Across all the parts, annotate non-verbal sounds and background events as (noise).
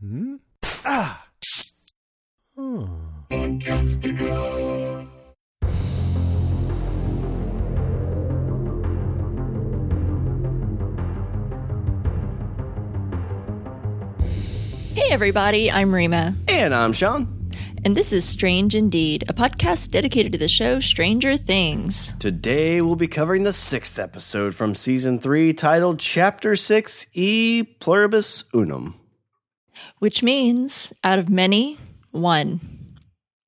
Hmm? Ah! Hey, everybody, I'm Rima. And I'm Sean. And this is Strange Indeed, a podcast dedicated to the show Stranger Things. Today we'll be covering the sixth episode from season three titled Chapter 6 E Pluribus Unum. Which means, out of many, one.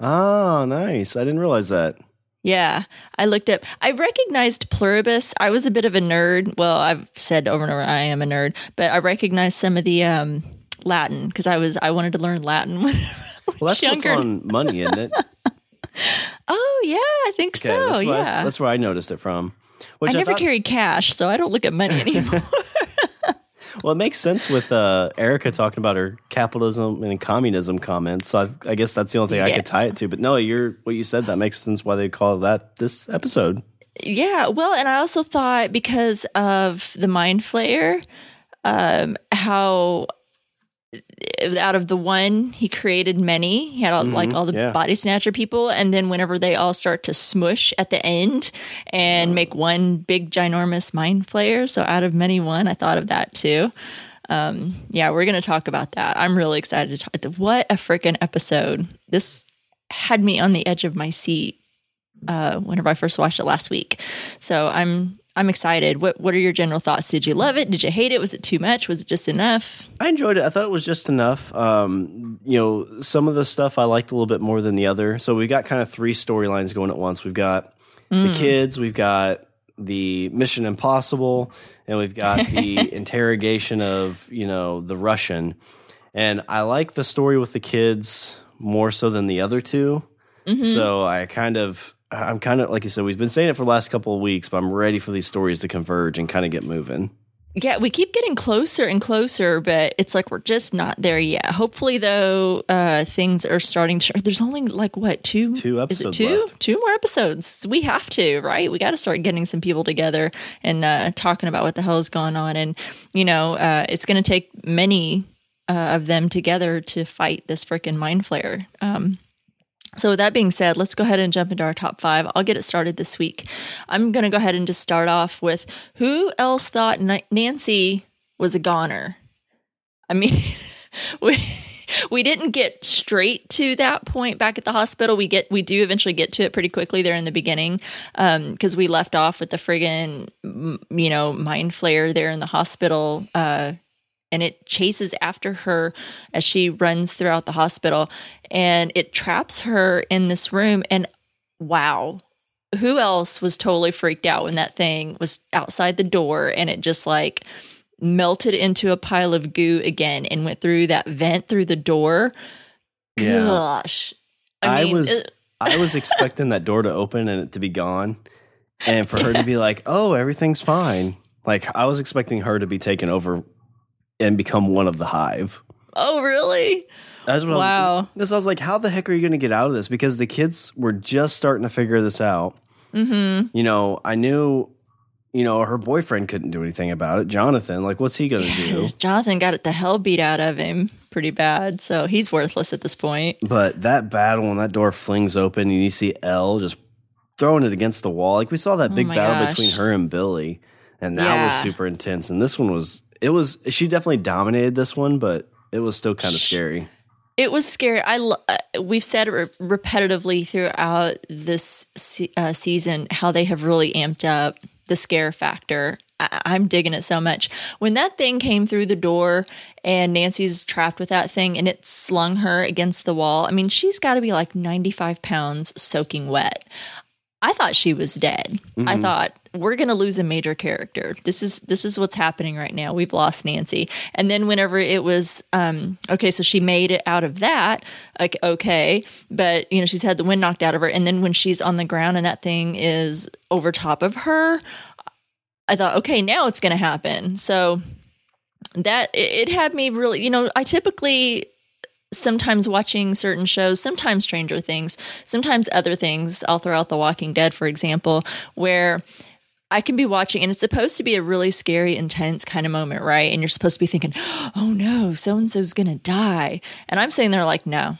Oh, nice. I didn't realize that. Yeah, I looked up. I recognized pluribus. I was a bit of a nerd. Well, I've said over and over I am a nerd, but I recognized some of the um, Latin because I was I wanted to learn Latin (laughs) when Well, that's what's on money, isn't it? (laughs) Oh yeah, I think so. that's where I- yeah, that's where I noticed it from. I Which I, never thought, carried cash, so I don't look at money (laughs) anymore. Well, it makes sense with uh, Erica talking about her capitalism and communism comments. So I, I guess that's the only thing I could tie it to. But no, you're what you said that makes sense why they call that this episode. Yeah, well, and I also thought because of the mind flayer, um, how out of the one he created many. He had all, like all the yeah. body snatcher people, and then whenever they all start to smush at the end and make one big ginormous mind flayer, so out of many one, I thought of that too. Um, yeah, we're gonna talk about that. I'm really excited to talk. What a freaking episode! This had me on the edge of my seat uh, whenever I first watched it last week. So I'm I'm excited. What what are your general thoughts? Did you love it? Did you hate it? Was it too much? Was it just enough? I enjoyed it. I thought it was just enough. Um, you know, some of the stuff I liked a little bit more than the other. So we got kind of three storylines going at once. We've got the kids, we've got the Mission Impossible, and we've got (laughs) the interrogation of you know the Russian. And I like the story with the kids more so than the other 2 So I kind of. I'm kind of like you said. We've been saying it for the last couple of weeks, but I'm ready for these stories to converge and kind of get moving. Yeah, we keep getting closer and closer, but it's like we're just not there yet. Hopefully, though, uh, things are starting to. There's only like what two Two episodes two? left. Two more episodes. We have to, right? We got to start getting some people together and uh, talking about what the hell is going on. And you know, uh, it's going to take many uh, of them together to fight this freaking mind flayer. Um, so, with that being said, let's go ahead and jump into our top five. I'll get it started this week. I'm going to go ahead and just start off with who else thought Nancy was a goner? I mean, (laughs) we we didn't get straight to that point back at the hospital. We get we do eventually get to it pretty quickly there in the beginning because we left off with the friggin' you know mind flayer there in the hospital. Uh, and it chases after her as she runs throughout the hospital and it traps her in this room and wow who else was totally freaked out when that thing was outside the door and it just like melted into a pile of goo again and went through that vent through the door Yeah. gosh I, i, mean was uh, I was (laughs) expecting that door to open and it to be gone, and for her to be like, "Oh, everything's fine." Like I was expecting her to be taken over and become one of the hive. oh really That's what I Wow. was. This I was like, "How the heck are you going to get out of this?" Because the kids were just starting to figure this out. Mm-hmm. You know, I knew. You know, her boyfriend couldn't do anything about it. Jonathan, like, what's he going to do? (laughs) jonathan got the hell beat out of him pretty bad so he's worthless at this point But that battle when that door flings open and you see El just throwing it against the wall, like we saw that big Oh battle gosh. between her and Billy, and that was super intense. And this one was, it was, she definitely dominated this one, but it was still kind of scary. It was scary. I lo- uh, we've said re- repetitively throughout this se- uh, season how they have really amped up the scare factor. I- I'm digging it so much. When that thing came through the door and Nancy's trapped with that thing and it slung her against the wall, I mean, she's got to be like 95 pounds soaking wet. I thought she was dead. I thought we're going to lose a major character. This is this is what's happening right now. We've lost Nancy. And then whenever it was um okay, so she made it out of that. Like okay, but you know, she's had the wind knocked out of her and then when she's on the ground and that thing is over top of her, I thought okay, now it's going to happen. So that it, it had me really, you know, I typically sometimes watching certain shows, sometimes Stranger Things, sometimes other things. I'll throw out The Walking Dead, for example, where I can be watching, and it's supposed to be a really scary, intense kind of moment, right? And you're supposed to be thinking, "Oh no, so and so's gonna die," and I'm sitting there like, "No,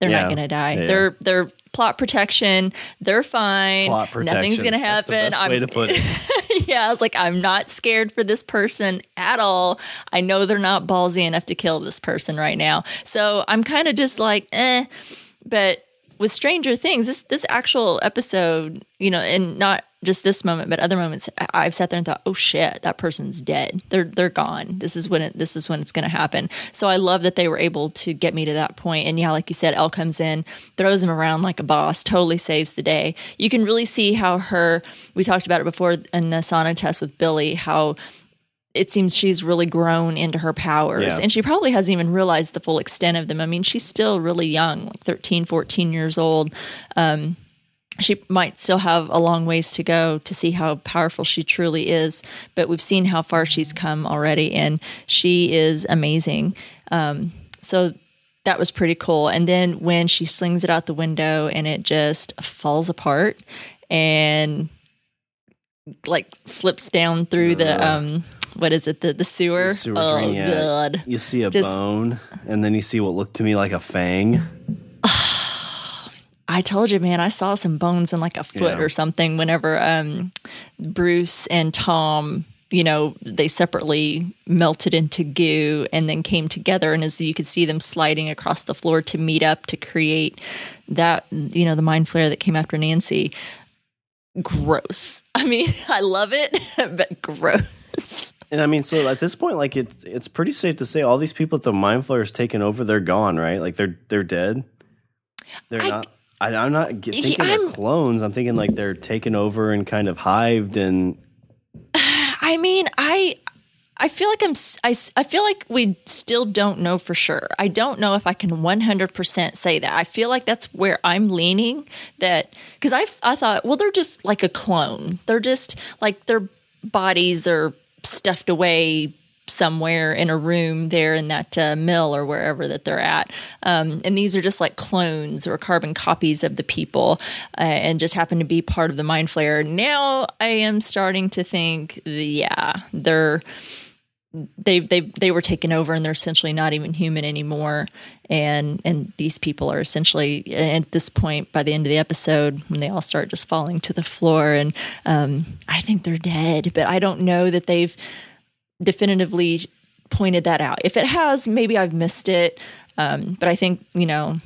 they're Yeah. not gonna die. Yeah. They're they're plot protection. They're fine. Plot protection. Nothing's gonna That's the happen." best way to put it. (laughs) yeah, I was like, I'm not scared for this person at all. I know they're not ballsy enough to kill this person right now. So I'm kind of just like, eh. But with Stranger Things, this this actual episode, you know, and not just this moment, but other moments, I've sat there and thought, oh shit, that person's dead. They're they're gone. This is when it this is when it's going to happen. So I love that they were able to get me to that point. And yeah, like you said, El comes in, throws him around like a boss, totally saves the day. You can really see how her. We talked about it before in the sauna test with Billy, how it seems she's really grown into her powers. Yeah. and she probably hasn't even realized the full extent of them. I mean she's still really young like 13 14 years old. Um, she might still have a long ways to go to see how powerful she truly is but we've seen how far she's come already and she is amazing. Um, so that was pretty cool. And then when she slings it out the window and it just falls apart and like slips down through the um what is it the the sewer, The sewer oh drain, yeah. god You see a Just- bone, and then you see what looked to me like a fang. (sighs) I told you, man, I saw some bones in like a foot Yeah. or something whenever um, Bruce and Tom, you know, they separately melted into goo and then came together. And as you could see them sliding across the floor to meet up to create that, you know, the mind flayer that came after Nancy. Gross. (laughs) I mean, I love it, (laughs) but gross. And I mean, so at this point, like it's it's pretty safe to say all these people that the mind flayer's taken over, they're gone, right? Like they're they're dead. They're I- not. I, I'm not g- thinking they're I'm- clones. I'm thinking like they're taken over and kind of hived and (sighs) I mean, I I feel like I'm I, I feel like we still don't know for sure. I don't know if I can 100% say that. I feel like that's where I'm leaning that cuz I I thought, well they're just like a clone. They're just like their bodies are stuffed away somewhere in a room there in that uh, mill or wherever that they're at. Um, and these are just like clones or carbon copies of the people uh, and just happen to be part of the mind flayer. Now I am starting to think, yeah, they're they they they were taken over and they're essentially not even human anymore. And and these people are essentially at this point by the end of the episode when they all start just falling to the floor and um I think they're dead but I don't know that they've definitively pointed that out. If it has maybe I've missed it um but I think you know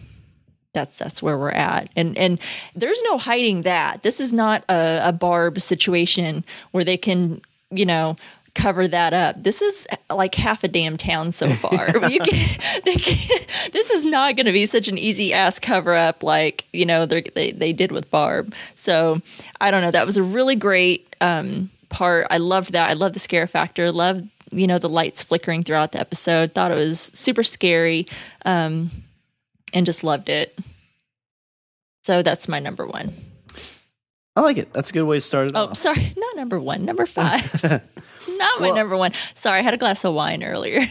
that's that's where we're at. And and there's no hiding that. This is not a, a barb situation where they can you know cover that up. This is like half a damn town so (laughs) far. (laughs) You can, they can, this is not going to be such an easy ass cover up like you know they they did with barb. So i don't know. That was a really great um part. I loved that. I loved the scare factor. Loved you know the lights flickering throughout the episode. Thought it was super scary um and just loved it. So that's my number one. I like it. That's a good way to start it. Oh, off. sorry, (laughs) not number one, number five. (laughs) Not my Well- number one. Sorry, I had a glass of wine earlier. (laughs)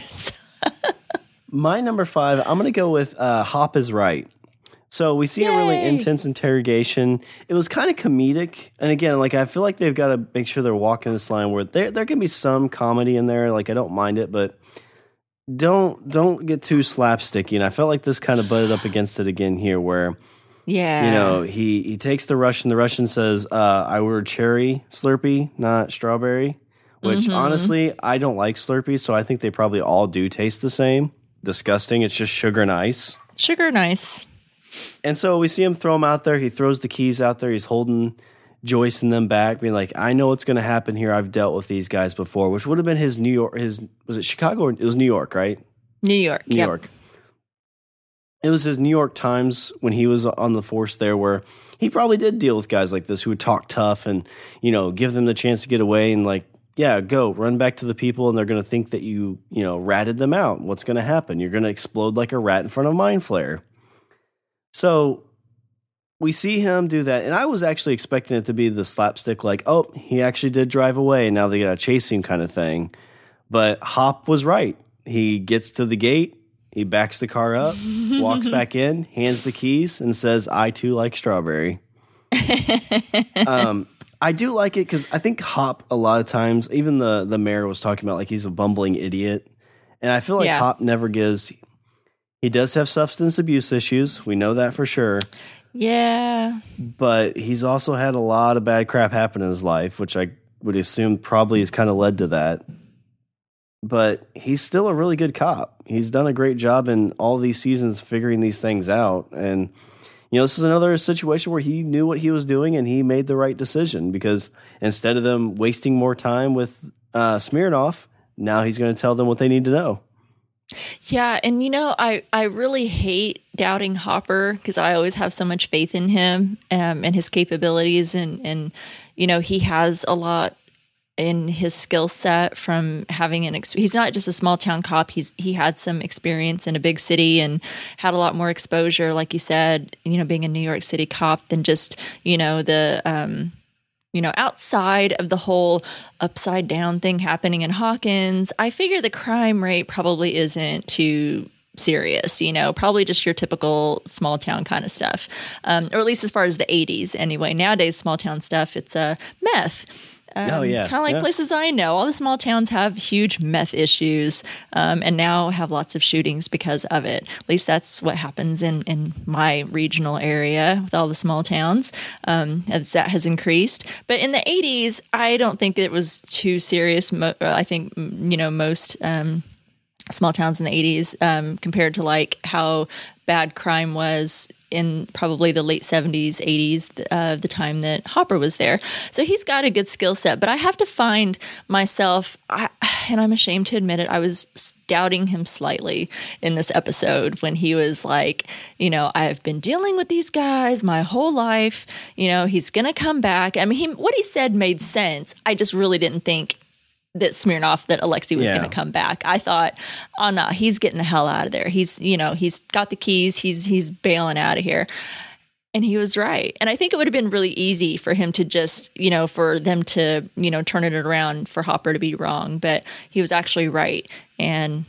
My number five, I'm going to go with uh, Hop is Right. So we see a really intense interrogation. It was kind of comedic, and again, like I feel like they've got to make sure they're walking this line where there there can be some comedy in there. Like I don't mind it, but don't don't get too slapsticky. And I felt like this kind of butted up against it again here, where yeah, you know he he takes the Russian. The Russian says, uh, "I ordered cherry Slurpee, not strawberry." Which Mm-hmm. honestly, I don't like Slurpees, so I think they probably all do taste the same. Disgusting. It's just sugar and ice. sugar nice. And so we see him throw them out there. He throws the keys out there. He's holding Joyce and them back, being like, "I know what's going to happen here. I've dealt with these guys before." Which would have been his New York. His was it Chicago or it was New York, right? New York. New yep. York. It was his New York Times when he was on the force there, where he probably did deal with guys like this who would talk tough and you know give them the chance to get away and like, yeah, go run back to the people, and they're going to think that you you know ratted them out. What's going to happen? You're going to explode like a rat in front of Mind Flayer. So we see him do that, and I was actually expecting it to be the slapstick, like, oh, he actually did drive away, and now they got to chase him kind of thing. But Hop was right. He gets to the gate, he backs the car up, walks back (laughs) in, hands the keys, and says, "I too like strawberry." (laughs) um, I do like it because I think Hop a lot of times, even the the mayor was talking about like he's a bumbling idiot, and I feel like Yeah. Hop never gives. He does have substance abuse issues. We know that for sure. Yeah. But he's also had a lot of bad crap happen in his life, which I would assume probably has kind of led to that. But he's still a really good cop. He's done a great job in all these seasons figuring these things out. And, you know, this is another situation where he knew what he was doing and he made the right decision because instead of them wasting more time with uh, Smirnoff, now he's going to tell them what they need to know. Yeah, and you know, I I really hate doubting Hopper because I always have so much faith in him um, and his capabilities, and and you know, he has a lot in his skill set from having an ex- he's not just a small town cop he's he had some experience in a big city and had a lot more exposure like you said you know being a New York City cop than just you know the um you know, outside of the whole upside down thing happening in Hawkins, I figure the crime rate probably isn't too serious, you know, probably just your typical small town kind of stuff. Um, or at least as far as the 80s anyway. Nowadays, small town stuff, it's a uh, meth. Um, Oh, yeah, kind of like yeah. places I know. All the small towns have huge meth issues, um, and now have lots of shootings because of it. At least that's what happens in in my regional area with all the small towns. Um, as that has increased, but in the '80s, I don't think it was too serious. Mo- I think you know most. Um, small towns in the 80s um, compared to like how bad crime was in probably the late 70s 80s uh, the time that hopper was there. So he's got a good skill set but i have to find myself I, and i'm ashamed to admit it i was doubting him slightly in this episode when he was like you know i've been dealing with these guys my whole life you know he's gonna come back. I mean he, what he said made sense. I just really didn't think that Smirnoff that Alexei was Yeah. going to come back. I thought, oh no, he's getting the hell out of there. He's you know he's got the keys. He's he's bailing out of here. And he was right. And I think it would have been really easy for him to just, you know, for them to, you know, turn it around for Hopper to be wrong. But he was actually right. And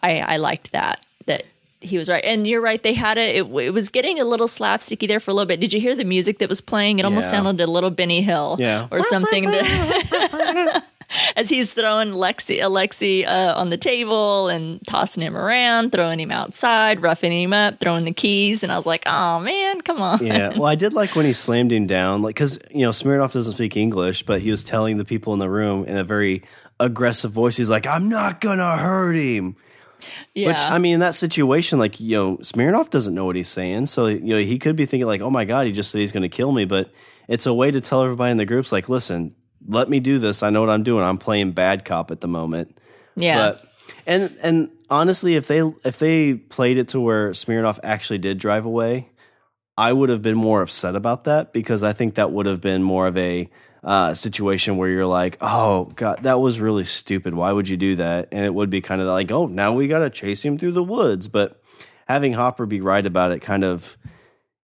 I, I liked that, that he was right. And you're right. They had it, it, it was getting a little slapsticky there for a little bit. Did you hear the music that was playing? It almost Yeah. sounded a little Benny Hill Yeah. or something that. (laughs) (laughs) as he's throwing Lexi, Alexei uh, on the table and tossing him around, throwing him outside, roughing him up, throwing the keys, and I was like, "Oh man, come on!" yeah. (laughs) Well, I did like when he slammed him down, like because you know Smirnoff doesn't speak English, but he was telling the people in the room in a very aggressive voice. He's like, "I'm not gonna hurt him." Yeah. Which I mean, in that situation, like you know, Smirnoff doesn't know what he's saying, so you know he could be thinking like, "Oh my god, he just said he's going to kill me." But it's a way to tell everybody in the groups, like, "Listen, let me do this. I know what I'm doing. I'm playing bad cop at the moment." yeah, But and and honestly, if they if they played it to where Smirnoff actually did drive away, I would have been more upset about that because I think that would have been more of a uh, situation where you're like, oh god, that was really stupid. Why would you do that? And it would be kind of like, oh, now we got to chase him through the woods. But having Hopper be right about it, kind of,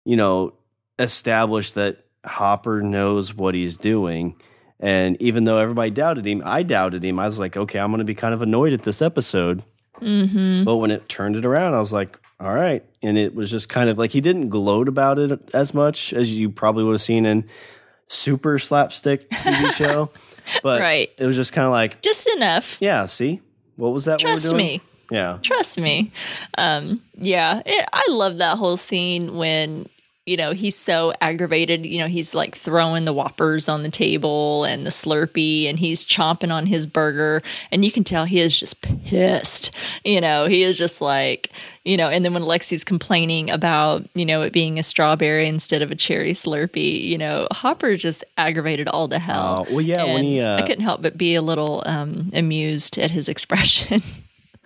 you know, established that Hopper knows what he's doing. And even though everybody doubted him, I doubted him. I was like, okay, I'm going to be kind of annoyed at this episode. mm-hmm. But when it turned it around, I was like, all right. And it was just kind of like he didn't gloat about it as much as you probably would have seen in super slapstick TV (laughs) show. But Right. it was just kind of like, just enough. yeah, see, what was that? Trust we were doing? me. Yeah. Trust me. Um, yeah, it, I love that whole scene when you know he's so aggravated. You know, he's like throwing the whoppers on the table and the Slurpee, and he's chomping on his burger, and you can tell he is just pissed. You know, he is just like, you know. And then when Lexi's complaining about you know it being a strawberry instead of a cherry Slurpee, you know, Hopper just aggravated all the hell. Oh, well, yeah, when he, uh, I couldn't help but be a little um, amused at his expression. (laughs)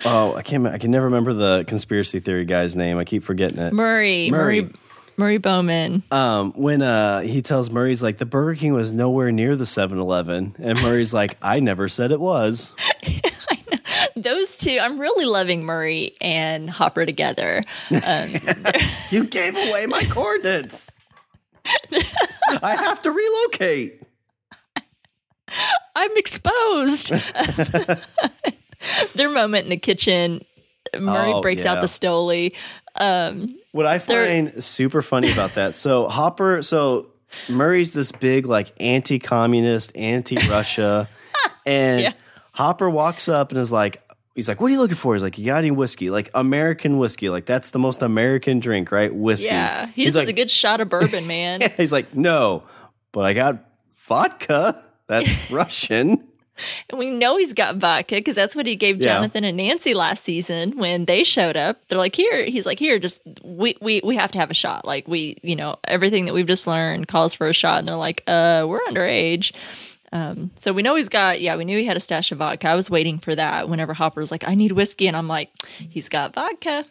Oh, I can't. I can never remember the conspiracy theory guy's name. I keep forgetting it. Murray, Murray. Murray, Murray Bowman. Um, when uh, he tells Murray's like the Burger King was nowhere near the 7-Eleven, and Murray's (laughs) like, I never said it was. (laughs) Those two, I'm really loving Murray and Hopper together. Um, (laughs) You gave away my coordinates. I have to relocate. I'm exposed. Their moment in the kitchen, Murray Oh, breaks yeah. out the Stoli. Um, What I They're- find super funny about that, so Hopper, so Murray's this big like anti-communist, anti-Russia, (laughs) and Yeah. Hopper walks up and is like, he's like, "What are you looking for?" He's like, "You got any whiskey? Like American whiskey? Like that's the most American drink, right? Whiskey." Yeah, he he's just like, a good shot of bourbon, man. (laughs) yeah, he's like, "No, but I got vodka. That's (laughs) Russian." And we know he's got vodka because that's what he gave Yeah. Jonathan and Nancy last season when they showed up. They're like, here, he's like, here, just we we we have to have a shot. Like we, you know, everything that we've just learned calls for a shot. And they're like, uh, we're underage. Um, so we know he's got, yeah, we knew he had a stash of vodka. I was waiting for that whenever Hopper was like, I need whiskey. And I'm like, he's got vodka.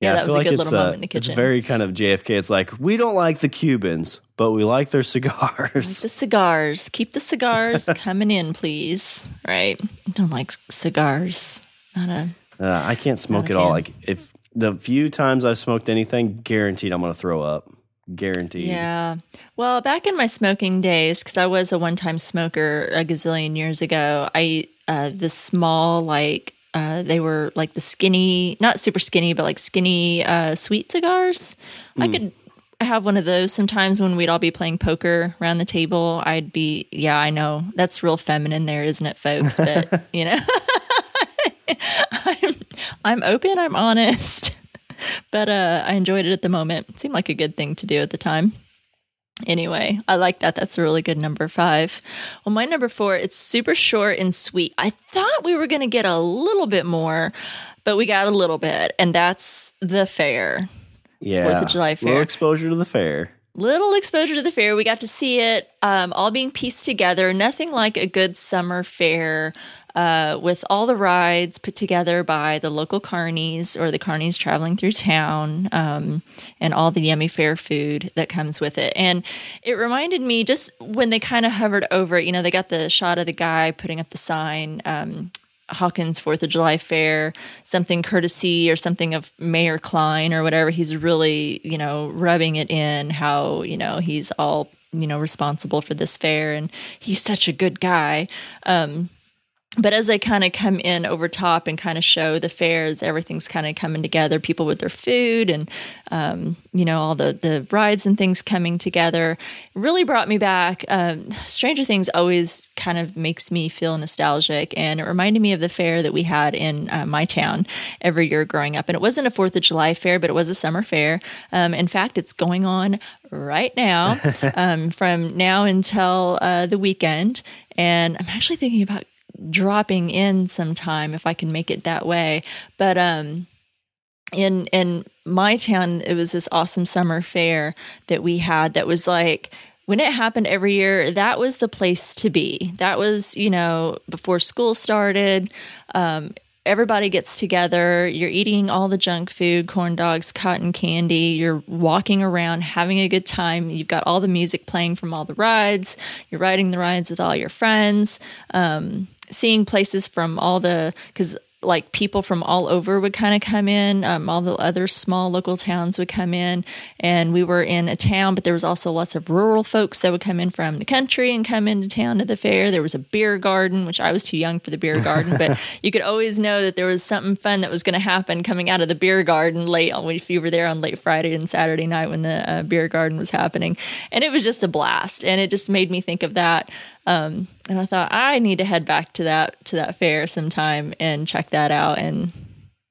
Yeah, I that was a like good little uh, moment in the kitchen. It's very kind of JFK. It's like we don't like the Cubans, but we like their cigars. the cigars. Keep the cigars (laughs) coming in, please. Right? I don't like cigars. Not a Uh, I can't smoke at all. Like if the few times I've smoked anything, guaranteed I'm going to throw up. Guaranteed. Yeah. Well, back in my smoking days, because I was a one time smoker a gazillion years ago, I, uh, the small, like, uh, they were like the skinny, not super skinny, but like skinny, uh, sweet cigars. I could have one of those sometimes when we'd all be playing poker around the table. I'd be, yeah, I know that's real feminine there, isn't it, folks? But, (laughs) you know, (laughs) I'm, I'm open, I'm honest. (laughs) but uh, I enjoyed it at the moment. It seemed like a good thing to do at the time. Anyway, I like that. That's a really good number five. Well, my number four, it's super short and sweet. I thought we were going to get a little bit more, but we got a little bit, and that's the fair. Yeah. Fourth of July fair. Little exposure to the fair. Little exposure to the fair. We got to see it um, all being pieced together. Nothing like a good summer fair uh, with all the rides put together by the local carnies or the carnies traveling through town um, and all the yummy fair food that comes with it. And it reminded me just when they kind of hovered over it, you know, they got the shot of the guy putting up the sign. Um, Hawkins Fourth of July Fair, something courtesy or something of Mayor Kline or whatever. He's really, you know, rubbing it in how, you know, he's all, you know, responsible for this fair and he's such a good guy. Um, but as they kind of come in over top and kind of show the fairs, everything's kind of coming together. People with their food and um, you know all the the rides and things coming together really brought me back. Um, Stranger Things always kind of makes me feel nostalgic, and it reminded me of the fair that we had in uh, my town every year growing up. And it wasn't a Fourth of July fair, but it was a summer fair. Um, in fact, it's going on right now (laughs) um, from now until uh, the weekend. And I'm actually thinking about dropping in sometime if I can make it that way. But um in in my town it was this awesome summer fair that we had that was like when it happened every year that was the place to be. That was you know before school started. Um everybody gets together. You're eating all the junk food corn dogs cotton candy. You're walking around having a good time. You've got all the music playing from all the rides. You're riding the rides with all your friends. Um, seeing places from all the because like people from all over would kind of come in um, all the other small local towns would come in. And we were in a town but there was also lots of rural folks that would come in from the country and come into town to the fair. There was a beer garden which i was too young for the beer garden but (laughs) you could always know that there was something fun that was going to happen coming out of the beer garden late on if you were there on late friday and saturday night when the uh, beer garden was happening. And it was just a blast and it just made me think of that um, and I thought I need to head back to that to that fair sometime and check that out. And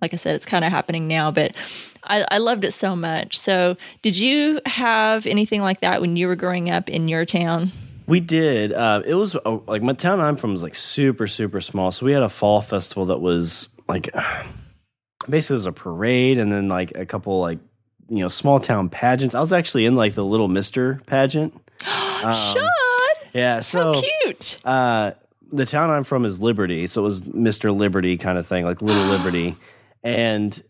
like I said, it's kind of happening now, but I, I loved it so much. So, did you have anything like that when you were growing up in your town? We did. Uh, it was uh, like my town I'm from was like super, super small. So we had a fall festival that was like (sighs) basically it was a parade and then like a couple like, you know, small town pageants. I was actually in like the Little Mister pageant. (gasps) Um, Sean, Yeah. So cute. uh, the town I'm from is Liberty, so it was Mister Liberty kind of thing, like Little (gasps) Liberty, and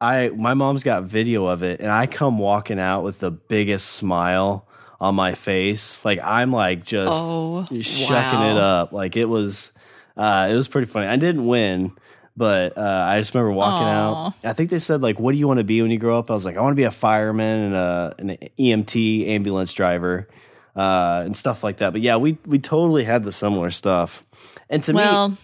I my mom's got video of it, and I come walking out with the biggest smile on my face, like I'm like just Oh, shucking wow. it up, like it was, uh, it was pretty funny. I didn't win. But uh, I just remember walking Aw. out. I think they said like, "What do you want to be when you grow up?" I was like, "I want to be a fireman and a, an EMT ambulance driver." Uh, and stuff like that. But yeah, we we totally had the similar stuff. And to me, Well,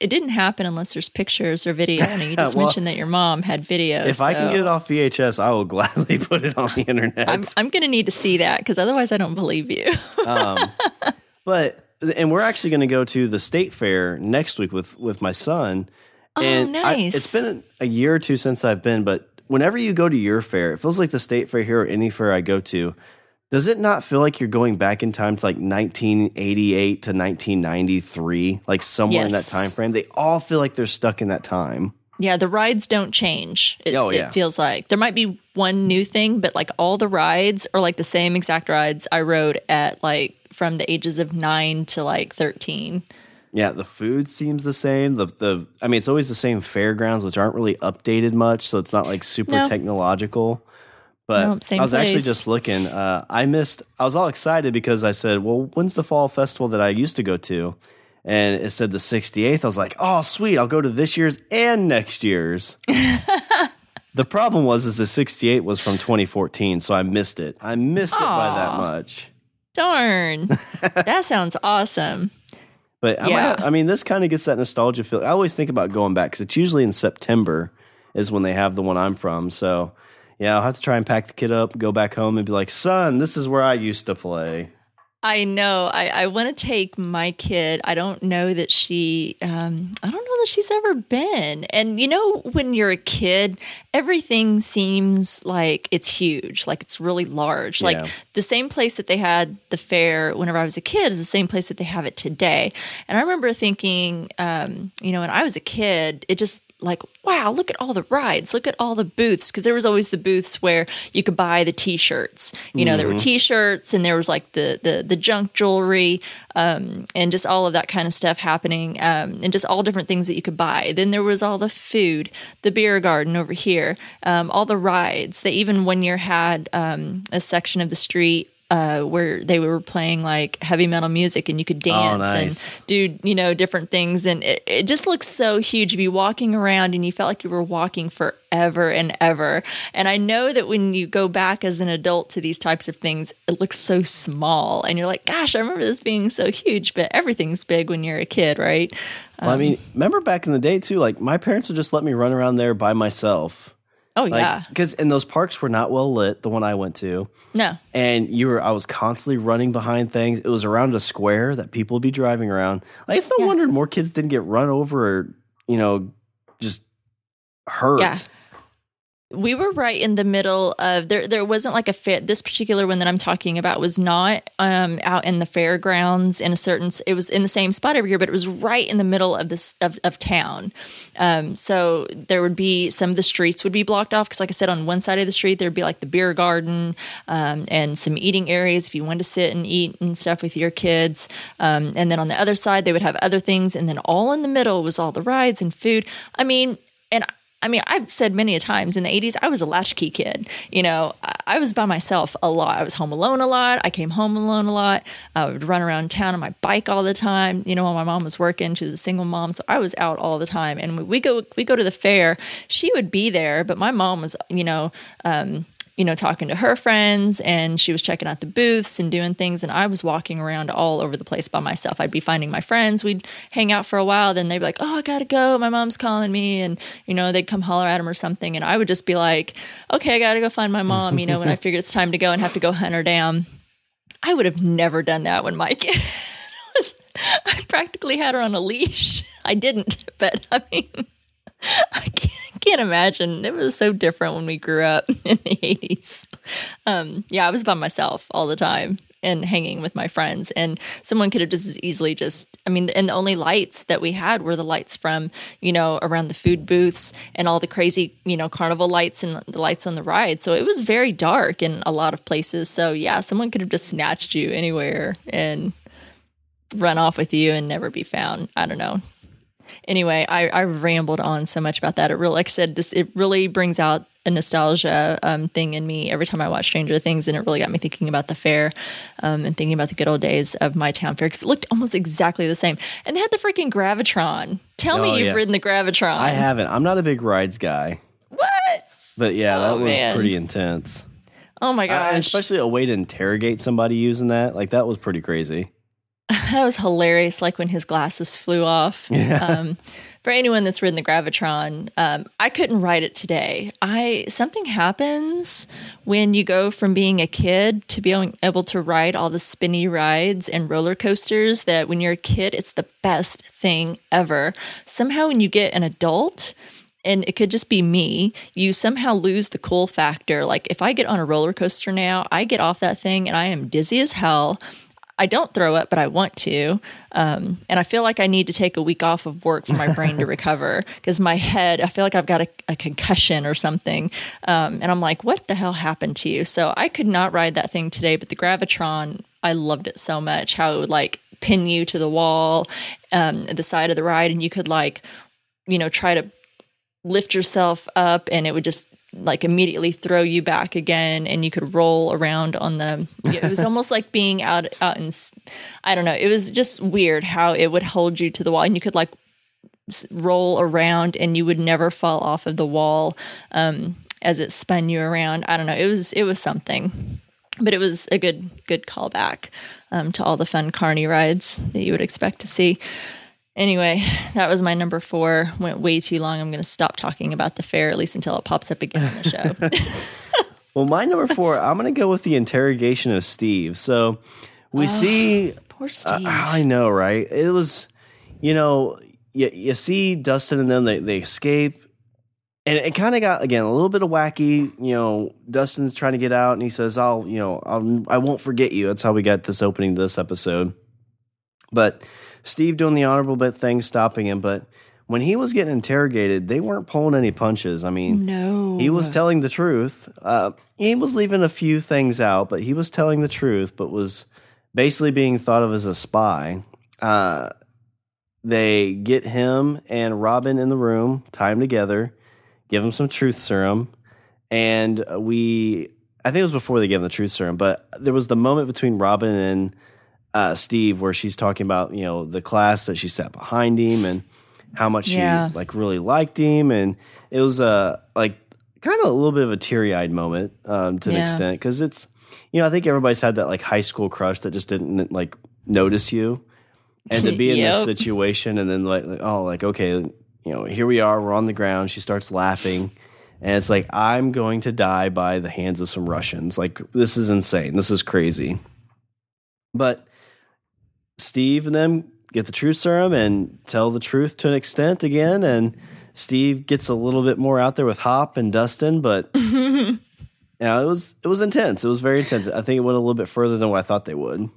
it didn't happen unless there's pictures or video. And you (laughs) just Well, mentioned that your mom had videos. If I can get it off VHS, I will (laughs) gladly put it on the internet. I'm, I'm going to need to see that because otherwise I don't believe you. (laughs) But and we're actually going to go to the state fair next week with with my son. And I- Oh, nice. it's been a year or two since I've been, but whenever you go to your fair, it feels like the state fair here or any fair I go to. Does it not feel like you're going back in time to like 1988 to 1993, like somewhere in that time frame? They all feel like they're stuck in that time. yeah, the rides don't change. It's, Oh, yeah. It feels like there might be one new thing, but like all the rides are like the same exact rides I rode at like from the ages of nine to like 13. Yeah, the food seems the same. The the I mean, it's always the same fairgrounds, which aren't really updated much, so it's not like super No. technological. But Nope, I was actually just looking. Uh, I missed. I was all excited because I said, "Well, when's the fall festival that I used to go to?" And it said the 68th. I was like, "Oh, sweet! I'll go to this year's and next year's." (laughs) the problem was, is the 68 was from 2014, so I missed it. I missed it by that much. Darn. (laughs) that sounds awesome. But Yeah. have- I mean, this kind of gets that nostalgia feel. I always think about going back because it's usually in September is when they have the one I'm from. So yeah, I'll have to try and pack the kid up, go back home, and be like, "Son, this is where I used to play." I know. I, I want to take my kid. I don't know that she, um, I don't know that she's ever been. And you know, when you're a kid, everything seems like it's huge, like it's really large. Yeah. Like the same place that they had the fair whenever I was a kid is the same place that they have it today. And I remember thinking, um, you know, when I was a kid, it just like, wow, look at all the rides, look at all the booths. Cause there was always the booths where you could buy the t-shirts, you know, there were t-shirts and there was like the, the, the junk jewelry, um, and just all of that kind of stuff happening. Um, and just all different things that you could buy. Then there was all the food, the beer garden over here, um, all the rides. They even one year had, um, a section of the street uh, where they were playing like heavy metal music and you could dance nice. and do you know different things and it, it just looks so huge to be walking around and you felt like you were walking forever and ever and i know that when you go back as an adult to these types of things it looks so small and you're like gosh i remember this being so huge but everything's big when you're a kid right Well, I mean, remember back in the day too? Like my parents would just let me run around there by myself. Oh Like, yeah because and those parks were not well lit. The one I went to, no and you were I was constantly running behind things. It was around a square that people would be driving around. Like it's no wonder more kids didn't get run over or you know just hurt. Yeah. We were right in the middle of there there wasn't like a fair this particular one that i'm talking about was not um out in the fairgrounds in a certain it was in the same spot every year but it was right in the middle of this of, of town. Um so there would be some of the streets would be blocked off because like i said on one side of the street there'd be like the beer garden um and some eating areas if you wanted to sit and eat and stuff with your kids. Um and then on the other side they would have other things and then all in the middle was all the rides and food. I mean and I mean, I've said many a times in the 80s, I was a latchkey kid. You know, I- was by myself a lot. I was home alone a lot. I came home alone a lot. I would run around town on my bike all the time. You know, while my mom was working, she was a single mom, so I was out all the time. And we go we go to the fair. She would be there, but my mom was, you know, um, you know, talking to her friends and she was checking out the booths and doing things. And I was walking around all over the place by myself. I'd be finding my friends. We'd hang out for a while. Then they'd be like, oh, I got to go. My mom's calling me. And, you know, they'd come holler at him or something. And I would just be like, okay, I got to go find my mom, you know, when I (laughs) figured it's time to go and have to go hunt her down. I would have never done that when my (laughs) kid was, I practically had her on a leash. I didn't, but I mean, (laughs) I can't, can't imagine. It was so different when we grew up (laughs) in the 80s. Um, yeah, I was by myself all the time and hanging with my friends. And someone could have just as easily just, I mean, and the only lights that we had were the lights from, you know, around the food booths and all the crazy, you know, carnival lights and the lights on the ride. So it was very dark in a lot of places. So yeah, someone could have just snatched you anywhere and run off with you and never be found. I don't know anyway, I, I rambled on so much about that. It really, like I said, this it really brings out a nostalgia um, thing in me every time I watch Stranger Things, and it really got me thinking about the fair um, and thinking about the good old days of my town fair because it looked almost exactly the same. And they had the freaking Gravitron. Tell Oh, me you've yeah. ridden the Gravitron. I haven't. I'm not a big rides guy, What? but yeah, that Oh, was man. pretty intense. Oh my Uh, especially a way to interrogate somebody using that, like that was pretty crazy. (laughs) that was hilarious. Like when his glasses flew off. Yeah. Um, for anyone that's ridden the Gravitron, um, I couldn't ride it today. I something happens when you go from being a kid to being able to ride all the spinny rides and roller coasters. That when you're a kid, it's the best thing ever. Somehow, when you get an adult, and it could just be me, you somehow lose the cool factor. Like if I get on a roller coaster now, I get off that thing and I am dizzy as hell. I don't throw up, but I want to. Um, and I feel like I need to take a week off of work for my brain to (laughs) recover because my head, I feel like I've got a, a concussion or something. Um, and I'm like, what the hell happened to you? So I could not ride that thing today, but the Gravitron, I loved it so much how it would like pin you to the wall um, at the side of the ride. And you could like, you know, try to lift yourself up and it would just like immediately throw you back again and you could roll around on the it was (laughs) almost like being out out in i don't know it was just weird how it would hold you to the wall and you could like roll around and you would never fall off of the wall um, as it spun you around. I don't know it was it was something. But it was a good good callback um, to all the fun carny rides that you would expect to see Anyway, (sighs) that was my number four. Went way too long. I'm going to stop talking about the fair, at least until it pops up again on the show. (laughs) (laughs) well, my number four, I'm going to go with the interrogation of Steve. So we oh, see. Poor Steve. Uh, I know, right? It was, you know, you, you see Dustin and them, they, they escape. And it kind of got again a little bit of wacky. You know, Dustin's trying to get out, and he says, "I'll, you know, I'll, I won't forget you." That's how we got this opening to this episode. But Steve doing the honorable bit thing, stopping him. But when he was getting interrogated, they weren't pulling any punches. I mean, no, he was telling the truth. Uh, he was leaving a few things out, but he was telling the truth, but was basically being thought of as a spy. Uh, they get him and Robin in the room, tie them together, give him some truth serum, and we. I think it was before they gave him the truth serum, but there was the moment between Robin and uh, Steve where she's talking about you know the class that she sat behind him and how much yeah. she like really liked him, and it was a uh, like kind of a little bit of a teary eyed moment um, to an yeah. extent because it's you know I think everybody's had that like high school crush that just didn't like notice you, and to be in (laughs) yep. this situation and then like, like oh like okay you know here we are we're on the ground she starts laughing. And it's like, I'm going to die by the hands of some Russians. Like, this is insane. This is crazy. But Steve and them get the truth serum and tell the truth to an extent again. And Steve gets a little bit more out there with Hop and Dustin, but (laughs) yeah, it was it was intense. It was very intense. I think it went a little bit further than what I thought they would.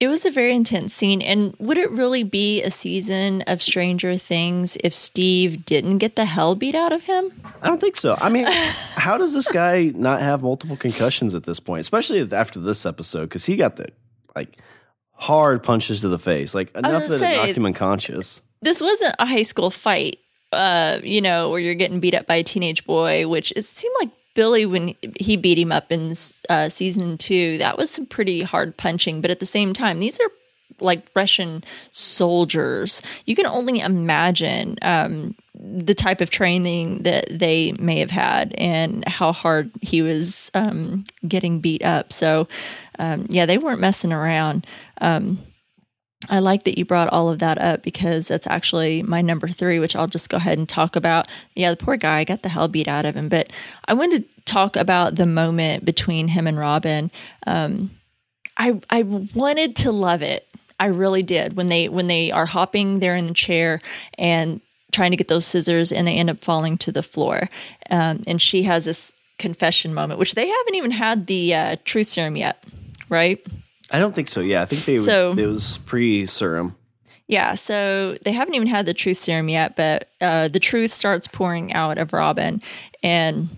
It was a very intense scene. And would it really be a season of Stranger Things if Steve didn't get the hell beat out of him? I don't think so. I mean, (laughs) how does this guy not have multiple concussions at this point, especially after this episode? Because he got the like hard punches to the face, like enough that say, it knocked him unconscious. This wasn't a high school fight, uh, you know, where you're getting beat up by a teenage boy, which it seemed like Billy when he beat him up in uh, season two. That was some pretty hard punching, but at the same time, these are like Russian soldiers. You can only imagine um, the type of training that they may have had and how hard he was um, getting beat up. So, um, yeah, they weren't messing around. Um, I like that you brought all of that up because that's actually my number three, which I'll just go ahead and talk about. Yeah, the poor guy got the hell beat out of him, but I wanted to talk about the moment between him and Robin. Um, I I wanted to love it. I really did when they when they are hopping there in the chair and trying to get those scissors and they end up falling to the floor. Um, and she has this confession moment, which they haven't even had the uh, truth serum yet, right? I don't think so. Yeah, I think they so, it was pre serum. Yeah, so they haven't even had the truth serum yet, but uh, the truth starts pouring out of Robin, and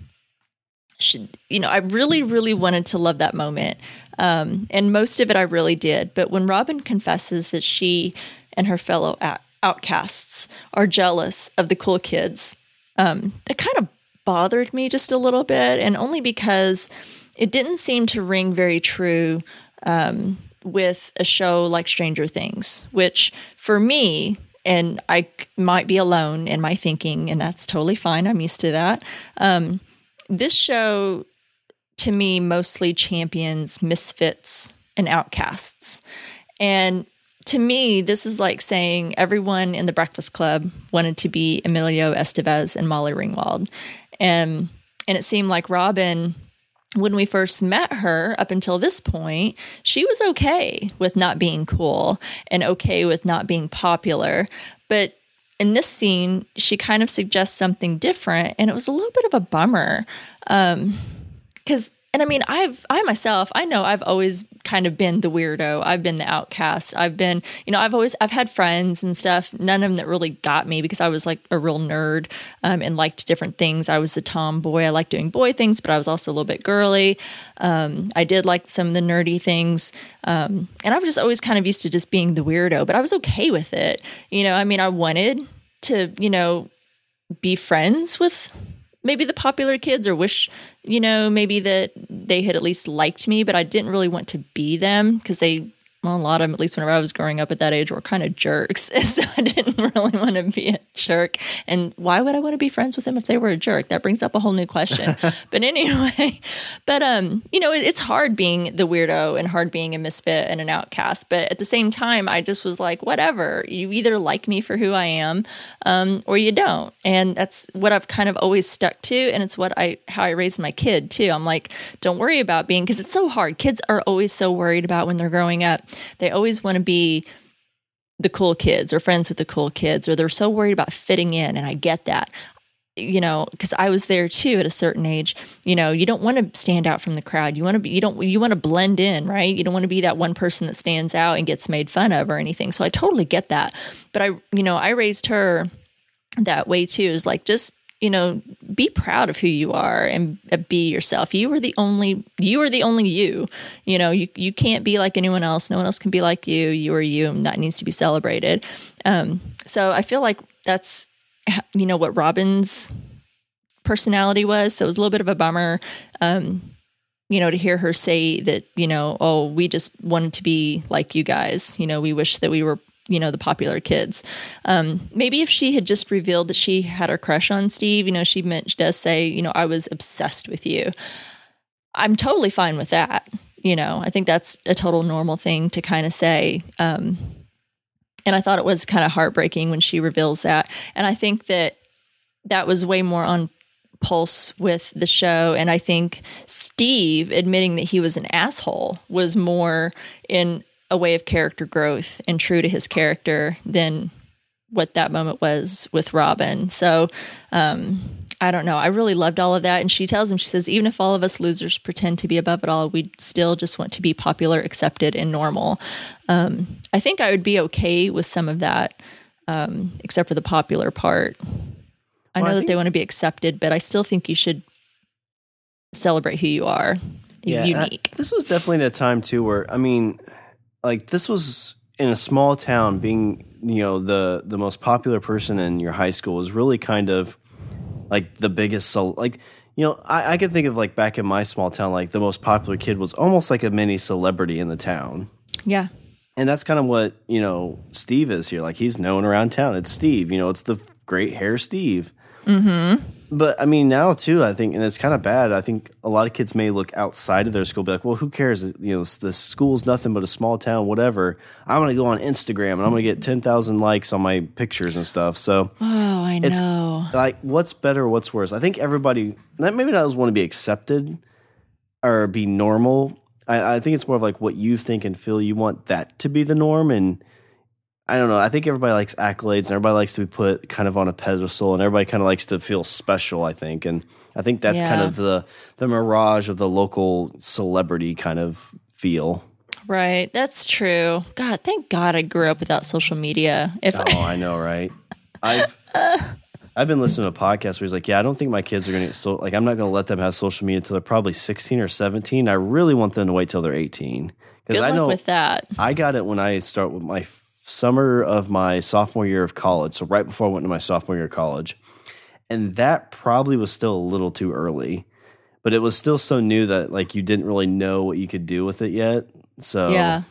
she, you know, I really, really wanted to love that moment, um, and most of it I really did. But when Robin confesses that she and her fellow outcasts are jealous of the cool kids. Um, it kind of bothered me just a little bit, and only because it didn't seem to ring very true um, with a show like Stranger Things, which for me, and I might be alone in my thinking, and that's totally fine. I'm used to that. Um, this show, to me, mostly champions misfits and outcasts. And to me, this is like saying everyone in the Breakfast Club wanted to be Emilio Estevez and Molly Ringwald. And and it seemed like Robin when we first met her up until this point, she was okay with not being cool and okay with not being popular. But in this scene, she kind of suggests something different, and it was a little bit of a bummer. Um, because, and I mean, I've, I myself, I know I've always kind of been the weirdo. I've been the outcast. I've been, you know, I've always, I've had friends and stuff, none of them that really got me because I was like a real nerd um, and liked different things. I was the tomboy. I liked doing boy things, but I was also a little bit girly. Um, I did like some of the nerdy things. Um, and I was just always kind of used to just being the weirdo, but I was okay with it. You know, I mean, I wanted to, you know, be friends with maybe the popular kids or wish, you know, maybe that they had at least liked me, but I didn't really want to be them because they, well, a lot of them, at least whenever I was growing up at that age, were kind of jerks. (laughs) So I didn't really want to be a jerk. And why would I want to be friends with them if they were a jerk? That brings up a whole new question. (laughs) but anyway, but, um, you know, it, it's hard being the weirdo and hard being a misfit and an outcast. But at the same time, I just was like, whatever, you either like me for who I am, um, or you don't. And that's what I've kind of always stuck to. And it's what I, how I raised my kid too. I'm like, don't worry about being, because it's so hard. Kids are always so worried about when they're growing up. They always want to be the cool kids or friends with the cool kids, or they're so worried about fitting in. And I get that. You know because i was there too at a certain age. You know you don't want to stand out from the crowd. You want to be you don't you want to blend in right? You don't want to be that one person that stands out and gets made fun of or anything. So i totally get that. But i you know i raised her that way too is like just you know be proud of who you are and be yourself. You are the only you are the only you. You know you, you can't be like anyone else. No one else can be like you. You are you. And that needs to be celebrated. Um, so i feel like that's you know what robin's personality was. So it was a little bit of a bummer um, you know to hear her say that you know oh we just wanted to be like you guys. You know we wish that we were you know the popular kids. Um, maybe if she had just revealed that she had her crush on steve you know she meant, does say you know i was obsessed with you. I'm totally fine with that you know. I think that's a total normal thing to kind of say um, and i thought it was kind of heartbreaking when she reveals that and i think that that was way more on pulse with the show and i think steve admitting that he was an asshole was more in a way of character growth and true to his character than what that moment was with Robin. So, um, I don't know. I really loved all of that. And she tells him, she says, even if all of us losers pretend to be above it all, we still just want to be popular, accepted, and normal. Um, I think I would be okay with some of that, um, except for the popular part. I Well, I know that think- they want to be accepted, but I still think you should celebrate who you are, I- unique. this was definitely a time too where I mean, like this was in a small town. Being you know the the most popular person in your high school was really kind of like the biggest. So like you know, I, I can think of like back in my small town, like the most popular kid was almost like a mini celebrity in the town. yeah. And that's kind of what, you know, Steve is here. Like he's known around town. It's Steve, you know, it's the great hair Steve. Mm-hmm. But I mean, now too, I think, and it's kind of bad. I think a lot of kids may look outside of their school, be like, well, who cares? You know, the school's nothing but a small town, whatever. I'm going to go on Instagram and I'm going to get 10,000 likes on my pictures and stuff. So, Oh, I It's- know. like, what's better, what's worse? I think everybody, that maybe not want to be accepted or be normal. I, I think it's more of like what you think and feel. You want that to be the norm. And I don't know. I think everybody likes accolades and everybody likes to be put kind of on a pedestal and everybody kind of likes to feel special, I think. And I think that's kind of the, the mirage of the local celebrity kind of feel. Right. That's true. God, thank God I grew up without social media. If Oh, I know, right? I've (laughs) I've been listening to a podcast where he's like, "Yeah, I don't think my kids are going to so like I'm not going to let them have social media until they're probably 16 or 17. I really want them to wait till they're 18 because I know with that. I got it when I start with my summer of my sophomore year of college, so right before I went to my sophomore year of college, and that probably was still a little too early, but it was still so new that like you didn't really know what you could do with it yet. So Yeah.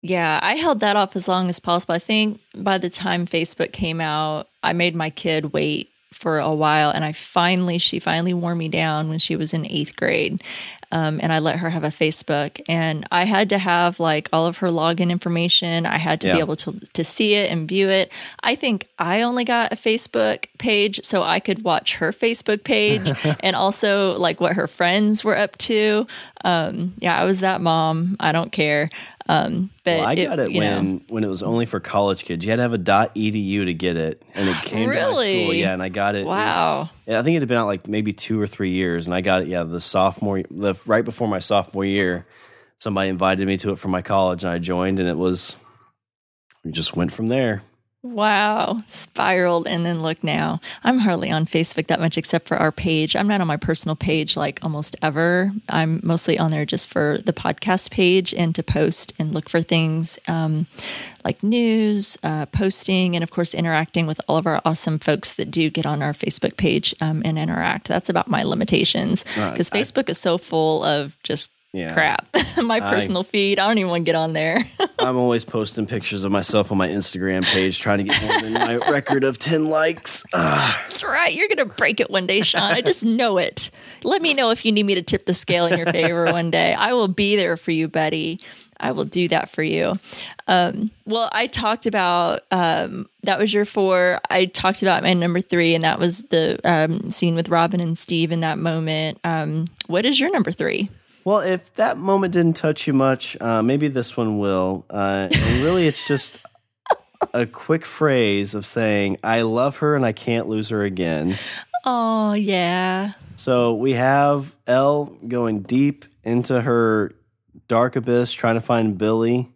Yeah, I held that off as long as possible. I think by the time Facebook came out, I made my kid wait for a while and I finally she finally wore me down when she was in 8th grade. Um, and I let her have a Facebook. And I had to have like all of her login information. I had to Yeah. be able to to see it and view it. I think I only got a Facebook page so I could watch her Facebook page (laughs) and also like what her friends were up to. Um, yeah, I was that mom. I don't care. Um, but Well, I got it know. when when it was only for college kids. You had to have a .edu to get it, and it (gasps) came to my school. Really? Yeah, and I got it. it was- Wow. yeah, I think it had been out like maybe two or three years, and I got it. Yeah, the sophomore, the right before my sophomore year, somebody invited me to it from my college, and I joined, and it was we just went from there. Wow, spiraled and then look now. I'm hardly on Facebook that much except for our page. I'm not on my personal page like almost ever. I'm mostly on there just for the podcast page and to post and look for things um, like news, uh, posting, and of course, interacting with all of our awesome folks that do get on our Facebook page um, and interact. That's about my limitations because Facebook is so full of just Yeah. crap. (laughs) my personal feed, I don't even want to get on there. (laughs) I'm always posting pictures of myself on my Instagram page, trying to get more than my (laughs) record of ten likes. Ah, That's right. You're going to break it one day, Sean. I just know it. Let me know if you need me to tip the scale in your favor one day. I will be there for you, buddy. I will do that for you. Um, well, I talked about um, that was your four. I talked about my number three, and that was the um, scene with Robin and Steve in that moment. Um, what is your number three? Well, if that moment didn't touch you much, uh, maybe this one will. Uh, and really, it's just a quick phrase of saying, I love her and I can't lose her again. Oh, yeah. So we have El going deep into her dark abyss trying to find Billy.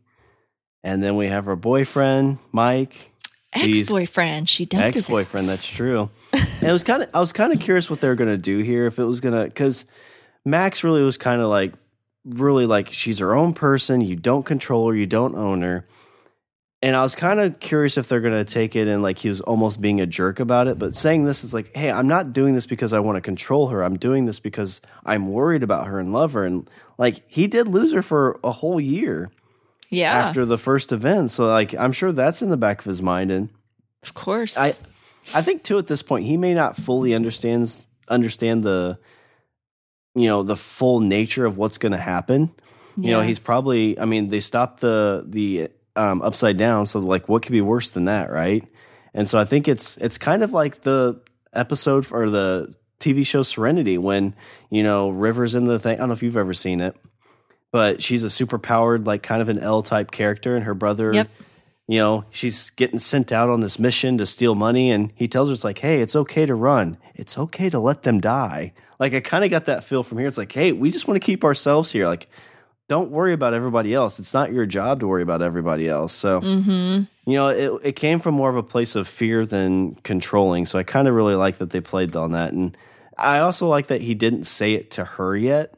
And then we have her boyfriend, Mike. Ex boyfriend. She dumped ex boyfriend. That's true. and it was kind of I was kind of curious what they were gonna do here. If it was gonna because Max really was kind of like really like she's her own person. You don't control her. You don't own her. And I was kind of curious if they're gonna take it and like he was almost being a jerk about it. But saying this is like, hey, I'm not doing this because I want to control her. I'm doing this because I'm worried about her and love her. And like he did lose her for a whole year Yeah. after the first event. So like I'm sure that's in the back of his mind and. of course. I I think too at this point he may not fully understands understand the you know the full nature of what's going to happen. You know, he's probably I mean they stopped the the um upside down so like what could be worse than that, right? And so I think it's it's kind of like the episode or the TV show Serenity when, you know, River's in the thing. I don't know if you've ever seen it. But she's a super powered like kind of an El type character and her brother Yep. You know, she's getting sent out on this mission to steal money, and he tells her it's like, "Hey, it's okay to run. It's okay to let them die." Like I kind of got that feel from here. It's like, "Hey, we just want to keep ourselves here. Like, don't worry about everybody else. It's not your job to worry about everybody else." So, Mm-hmm. you know, it it came from more of a place of fear than controlling. So I kind of really like that they played on that, and I also like that he didn't say it to her yet.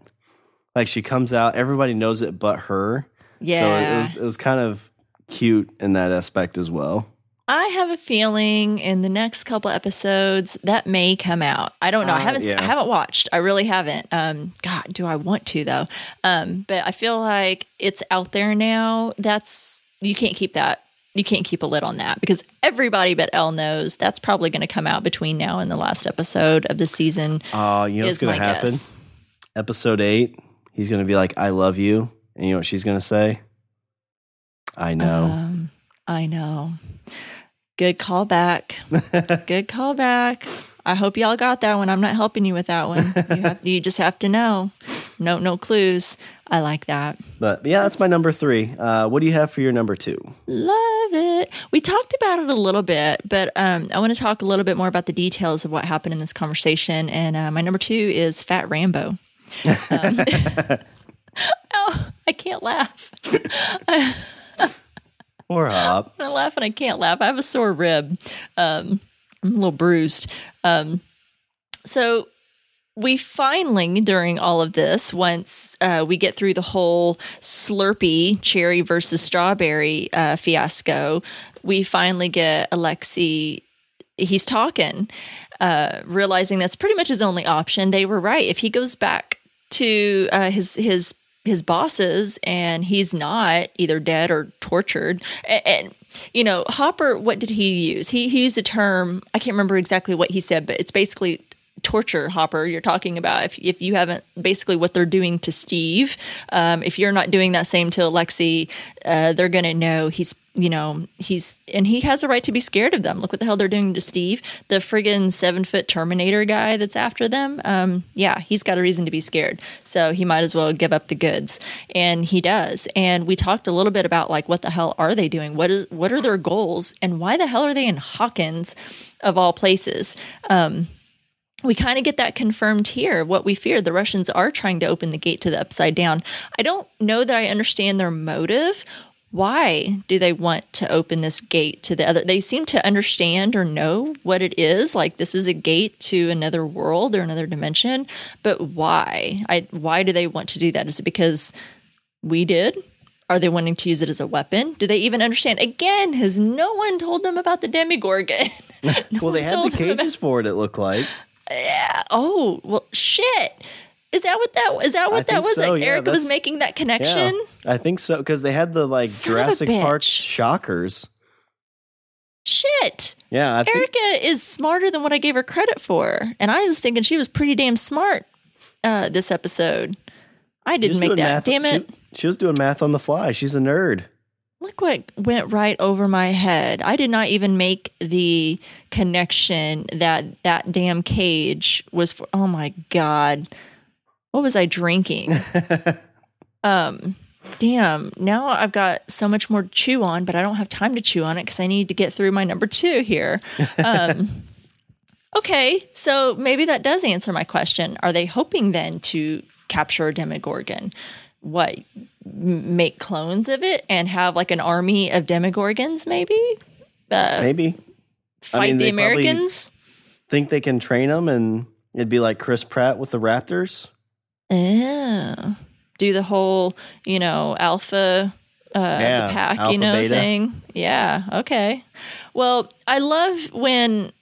Like she comes out, everybody knows it but her. yeah. So it was it was kind of cute in that aspect as well. I have a feeling in the next couple episodes that may come out. I don't know. I Uh, haven't. yeah. I haven't watched. I really haven't. Um, God, do I want to though? Um, but I feel like it's out there now. That's you can't keep that. You can't keep a lid on that because everybody but El knows that's probably going to come out between now and the last episode of the season. Oh, you know what's going to happen? guess. Episode eight, he's going to be like, "I love you," and you know what she's going to say? I know. Um, I know. Good callback. (laughs) Good callback. I hope y'all got that one. I'm not helping you with that one. You have you just have to know. No no clues. I like that. but yeah, that's my number three. Uh, what do you have for your number two? Love it. We talked about it a little bit, but um, I want to talk a little bit more about the details of what happened in this conversation. And uh, my number two is Fat Rambo. Um, (laughs) (laughs) oh, I can't laugh. Or Hop. I laugh and I can't laugh. I have a sore rib. Um, I'm a little bruised. Um, so we finally, during all of this, once uh, we get through the whole Slurpee cherry versus strawberry uh, fiasco, we finally get Alexei. He's talking, uh, realizing that's pretty much his only option. They were right. If he goes back to uh, his his his bosses and he's not either dead or tortured. And, and you know hopper what did he use? He, he used a term i can't remember exactly what he said but it's basically torture hopper you're talking about. If, if you haven't basically what they're doing to steve um, if you're not doing that same to Alexei uh, they're going to know he's you know he's and he has a right to be scared of them. Look what the hell they're doing to steve the friggin seven foot terminator guy that's after them. Um, yeah he's got a reason to be scared. So he might as well give up the goods. And he does. And we talked a little bit about like what the hell are they doing? What is what are their goals? And why the hell are they in hawkins of all places? Um, we kind of get that confirmed here. What we fear, the Russians are trying to open the gate to the upside down. I don't know that I understand their motive. Why do they want to open this gate to the other? They seem to understand or know what it is. Like this is a gate to another world or another dimension. But why? I, why do they want to do that? Is it because we did? Are they wanting to use it as a weapon? Do they even understand? Again, has no one told them about the Demogorgon? (laughs) no well, they had the cages about- for it. It looked like. Yeah. Oh well, shit. Is that what that is that what I that was? So, like yeah, Erica was making that connection. Yeah, I think so because they had the like Son Jurassic Park shockers. Shit. Yeah, I Erica think- is smarter than what I gave her credit for, and I was thinking she was pretty damn smart uh, this episode. I didn't make that. Math, damn it. She, she was doing math on the fly. She's a nerd. Look what went right over my head. I did not even make the connection that that damn cage was for. Oh my god, what was I drinking? (laughs) um, damn. Now I've got so much more to chew on, but I don't have time to chew on it because I need to get through my number two here. Um, (laughs) okay, so maybe that does answer my question. Are they hoping then to capture a Demogorgon? What make clones of it and have like an army of demogorgons maybe uh, maybe fight I mean, the americans think they can train them and it'd be like chris pratt with the raptors yeah do the whole you know alpha uh, yeah, the pack, you know, beta. thing. Yeah. Okay. Well, I love when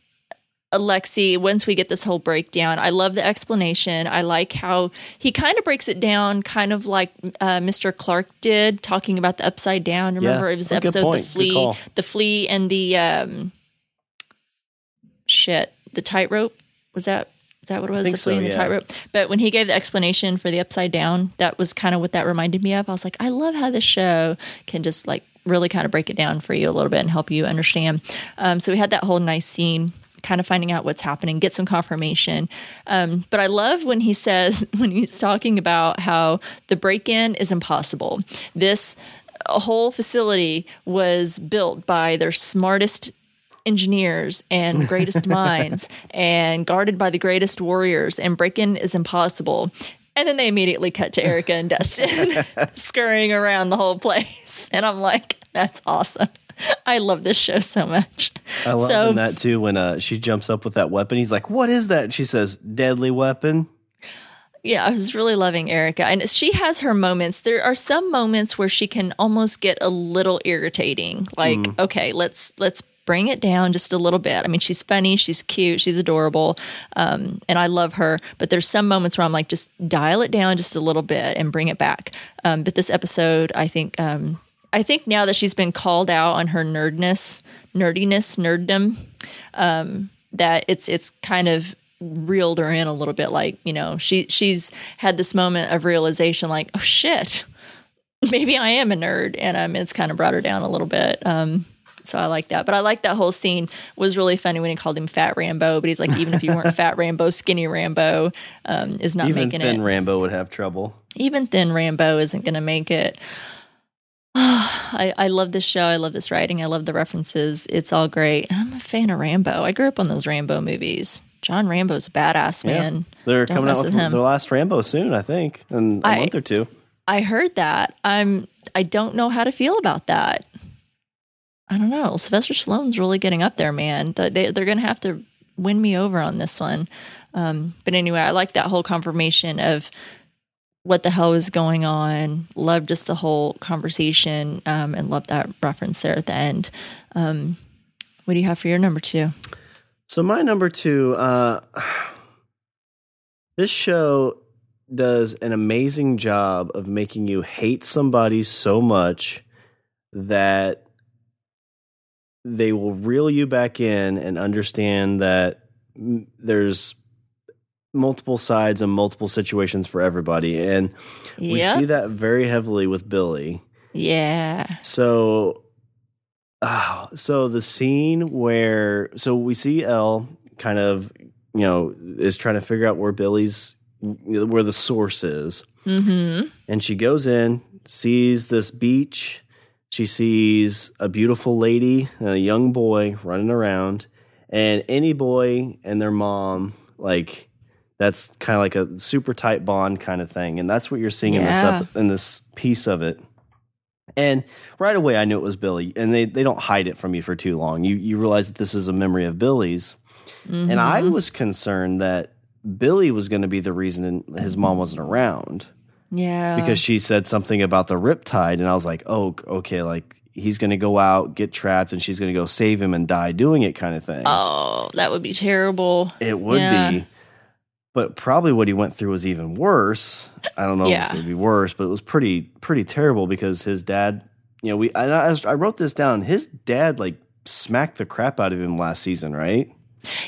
Alexei, once we get this whole breakdown, I love the explanation. I like how he kind of breaks it down, kind of like uh, Mr. Clark did, talking about the upside down. Remember, yeah, it was the episode the flea, the flea, and the um, shit, the tightrope. Was that that what it was? The so, the yeah. tightrope. But when he gave the explanation for the upside down, that was kind of what that reminded me of. I was like, I love how this show can just like really kind of break it down for you a little bit and help you understand. Um, so we had that whole nice scene kind of finding out what's happening, get some confirmation. Um, but I love when he says, (laughs) when he's talking about how the break in is impossible. This whole facility was built by their smartest engineers and (laughs) greatest minds and guarded by the greatest warriors, and break in is impossible. And then they immediately cut to Erica and Dustin (laughs) scurrying around the whole place. And I'm like, that's awesome. I love this show so much. I love so, that too when uh, she jumps up with that weapon. He's like, "What is that?" And she says, "Deadly weapon." Yeah, I was really loving Erica, and she has her moments. There are some moments where she can almost get a little irritating. Like, mm. okay, let's let's bring it down just a little bit. I mean, she's funny, she's cute, she's adorable, um, and I love her. But there's some moments where I'm like, just dial it down just a little bit and bring it back. Um, but this episode, I think, um, I think now that she's been called out on her nerdness, nerdiness, nerddom, um, that it's it's kind of reeled her in a little bit. Like you know, she she's had this moment of realization, like oh shit, (laughs) maybe I am a nerd, and um, it's kind of brought her down a little bit. Um, so I like that. But I like that whole scene was really funny when he called him Fat Rambo. But he's like, even if you weren't (laughs) Fat Rambo, Skinny Rambo um, is not even making thin it. Thin Rambo would have trouble. Even Thin Rambo isn't going to make it. (sighs) I, I love this show. I love this writing. I love the references. It's all great. I'm a fan of Rambo. I grew up on those Rambo movies. John Rambo's a badass man. Yeah. They're Don't coming out with, with their last Rambo soon, I think, in a I, month or two. I heard that. I'm. I don't know how to feel about that. I don't know. Sylvester Stallone's really getting up there, man. They, they're going to have to win me over on this one. Um, but anyway, I like that whole confirmation of what the hell is going on. Love just the whole conversation um, and love that reference there at the end. Um, what do you have for your number two? So my number two, uh, (sighs) this show does an amazing job of making you hate somebody so much that they will reel you back in and understand that there's multiple sides and multiple situations for everybody. And we Yep. see that very heavily with Billy. Yeah. So, ah, so the scene where so we see El kind of you know is trying to figure out where Billy's where the source is, Mm-hmm. and she goes in, sees this beach. She sees a beautiful lady and a young boy running around, and any boy and their mom like. That's kind of like a super tight bond kind of thing, and that's what you're seeing in this Yeah. in this piece of it. And right away, I knew it was Billy, and they, they don't hide it from you for too long. You you realize that this is a memory of Billy's, and I mm-hmm. was concerned that Billy was going to be the reason his mom wasn't around Yeah. because she said something about the riptide, and I was like, oh, okay, like he's going to go out, get trapped, and she's going to go save him and die doing it, kind of thing. oh, that would be terrible. It would Yeah. be. But probably what he went through was even worse. I don't know Yeah. if it would be worse, but it was pretty pretty terrible because his dad, you know, we I, I wrote this down. His dad like smacked the crap out of him last season, right?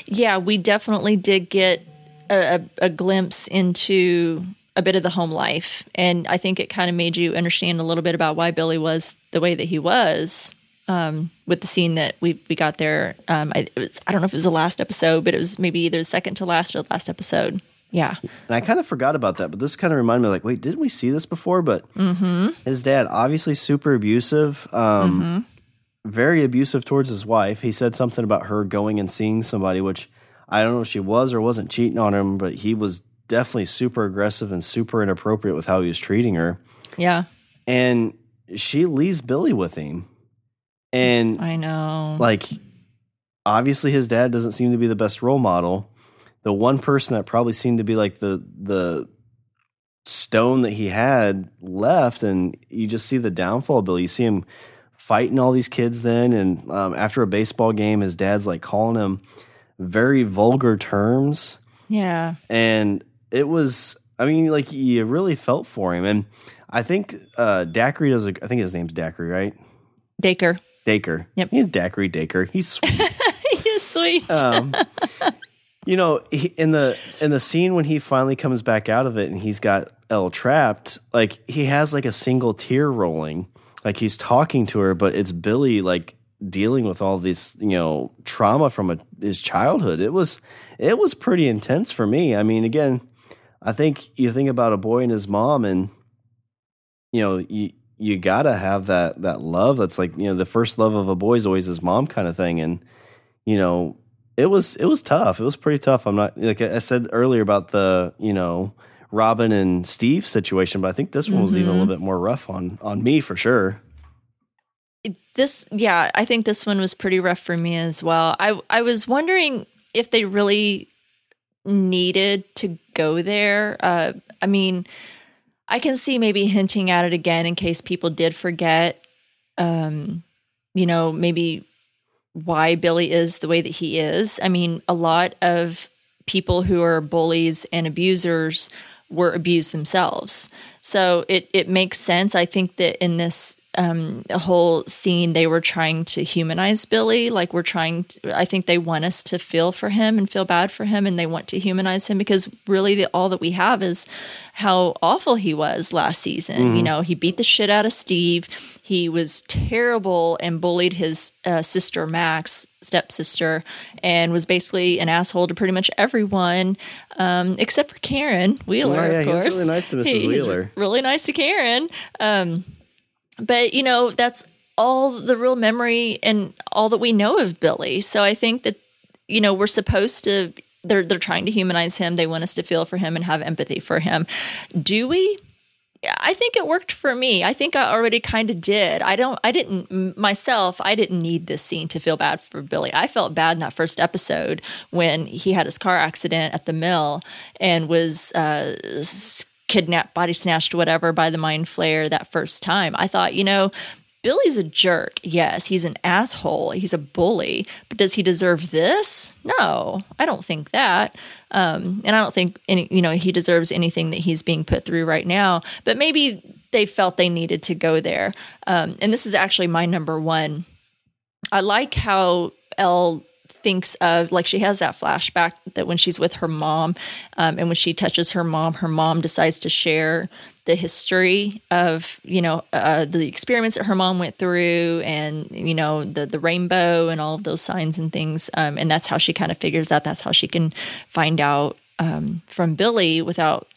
Yeah, we definitely did get a, a, a glimpse into a bit of the home life. And I think it kind of made you understand a little bit about why Billy was the way that he was. Um, with the scene that we we got there, um, I, it was, I don't know if it was the last episode, but it was maybe either the second to last or the last episode. Yeah, And I kind of forgot about that, but this kind of reminded me like, wait, didn't we see this before? But Mm-hmm. his dad, obviously super abusive, um, Mm-hmm. very abusive towards his wife. He said something about her going and seeing somebody, which I don't know if she was or wasn't cheating on him, but he was definitely super aggressive and super inappropriate with how he was treating her. yeah, And she leaves Billy with him. And I know. like obviously his dad doesn't seem to be the best role model the one person that probably seemed to be like the the stone that he had left and you just see the downfall billy you see him fighting all these kids then and um, after a baseball game his dad's like calling him very vulgar terms yeah, and it was i mean like you really felt for him and i think uh daiquiri does a, i think his name's daiquiri right Dacre. Dacre. Yep. He's Daiquiri Dacre. He's sweet. (laughs) He's sweet. um, you know, he, in the in the scene when he finally comes back out of it and he's got El trapped, like he has like a single tear rolling, like he's talking to her, but it's Billy like dealing with all this, you know, trauma from a, his childhood. It was it was pretty intense for me. I mean, again, I think you think about a boy and his mom, and you know, you you gotta have that that love. That's like you know, the first love of a boy is always his mom, kind of thing, and you know it was it was tough. It was pretty tough. I'm not like I said earlier about the you know Robin and Steve situation, but I think this one was even a little mm-hmm. bit more rough on on me for sure. this yeah i think this one was pretty rough for me as well i i was wondering if they really needed to go there. Uh i mean i can see maybe hinting at it again in case people did forget um you know maybe why billy is the way that he is. I mean a lot of people who are bullies and abusers were abused themselves. So it it makes sense. I think that in this um a whole scene they were trying to humanize billy like we're trying to, i think they want us to feel for him and feel bad for him and they want to humanize him because really the, all that we have is how awful he was last season you know he beat the shit out of steve he was terrible and bullied his uh, sister max stepsister and was basically an asshole to pretty much everyone um, except for karen wheeler Oh, yeah, of he was course really nice to Mrs. He- Wheeler. really nice to karen um, but you know that's all the real memory and all that we know of billy so i think that you know we're supposed to they're they're trying to humanize him they want us to feel for him and have empathy for him do we I think it worked for me. I think I already kind of did. I don't, I didn't, myself, I didn't need this scene to feel bad for Billy. I felt bad in that first episode when he had his car accident at the mill and was uh, kidnapped, body snatched, whatever, by the mind flayer that first time. I thought, you know, Billy's a jerk. Yes, he's an asshole. He's a bully. But does he deserve this? No, I don't think that. Um, and I don't think any, you know, he deserves anything that he's being put through right now. But maybe they felt they needed to go there. Um, and this is actually my number one. I like how El thinks of like she has that flashback that when she's with her mom um, and when she touches her mom her mom decides to share the history of you know uh, the experiments that her mom went through and you know the the rainbow and all of those signs and things um, and that's how she kind of figures out that's how she can find out um, from billy without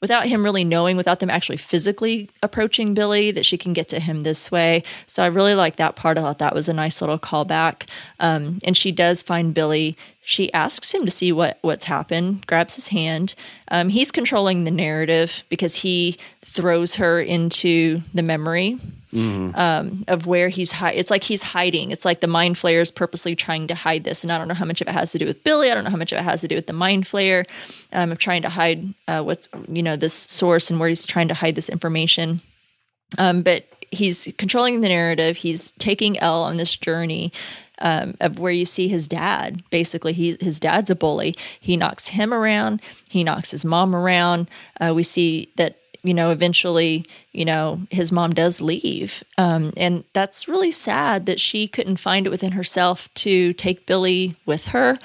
without him really knowing, without them actually physically approaching Billy, that she can get to him this way. So I really like that part. I thought that was a nice little callback. Um, and she does find Billy. She asks him to see what what's happened, grabs his hand. Um, he's controlling the narrative because he throws her into the memory Mm-hmm. Um, of where he's hi- it's like he's hiding. It's like the mind flayer is purposely trying to hide this, and I don't know how much of it has to do with Billy. I don't know how much of it has to do with the mind flayer um, of trying to hide uh, what's you know this source and where he's trying to hide this information. Um, but he's controlling the narrative. He's taking El on this journey um, of where you see his dad. Basically, he his dad's a bully. He knocks him around. He knocks his mom around. Uh, we see that you know, eventually, you know, his mom does leave. Um, and that's really sad that she couldn't find it within herself to take Billy with her.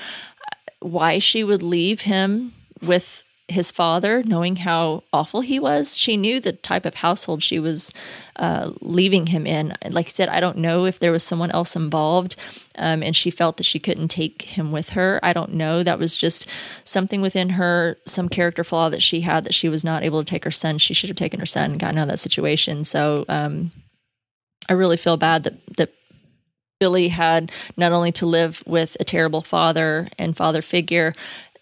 Why she would leave him with his father, knowing how awful he was. She knew the type of household she was uh, leaving him in. Like I said, I don't know if there was someone else involved, um, and she felt that she couldn't take him with her. I don't know. That was just something within her, some character flaw that she had that she was not able to take her son. She should have taken her son and gotten out of that situation. So um, I really feel bad that that Billy had not only to live with a terrible father and father figure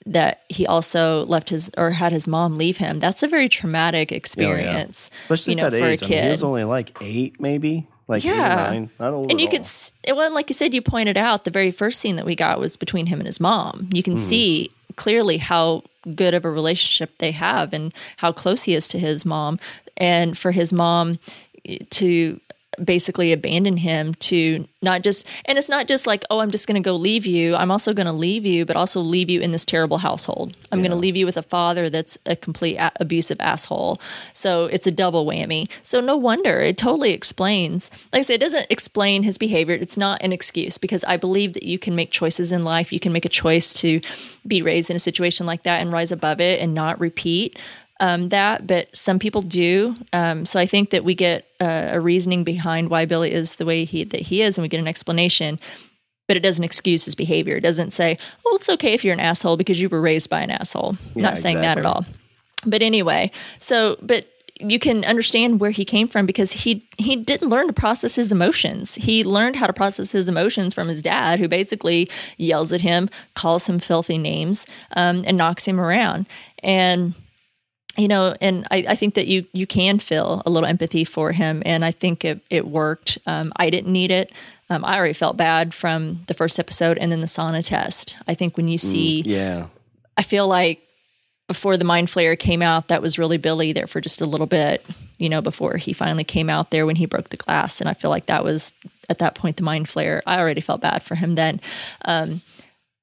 that he also left his or had his mom leave him. That's a very traumatic experience. Oh, yeah. you know, for age. a kid. I mean, he was only like eight, maybe. Like yeah. Nine, not old and you could, well, like you said, you pointed out the very first scene that we got was between him and his mom. You can mm. see clearly how good of a relationship they have and how close he is to his mom. And for his mom to basically abandon him to not just and it's not just like oh i'm just going to go leave you. I'm also going to leave you but also leave you in this terrible household. I'm yeah. going to leave you with a father that's a complete a- abusive asshole. So it's a double whammy. So no wonder. It totally explains like i said it doesn't explain his behavior. It's not an excuse because i believe that you can make choices in life. You can make a choice to be raised in a situation like that and rise above it and not repeat um, that, but some people do. Um, so I think that we get uh, a reasoning behind why Billy is the way he that he is, and we get an explanation. But it doesn't excuse his behavior. It doesn't say, "Oh, it's okay if you're an asshole because you were raised by an asshole." Yeah, Not saying exactly. that at all. But anyway, so but you can understand where he came from because he he didn't learn to process his emotions. He learned how to process his emotions from his dad, who basically yells at him, calls him filthy names, um, and knocks him around. And you know, and I, I, think that you you can feel a little empathy for him, and I think it it worked. Um, I didn't need it. Um, I already felt bad from the first episode, and then the sauna test. I think when you mm, see, mm, yeah, I feel like before the mind flayer came out, that was really Billy there for just a little bit. You know, before he finally came out there when he broke the glass, and I feel like that was at that point the mind flayer. I already felt bad for him then. Um,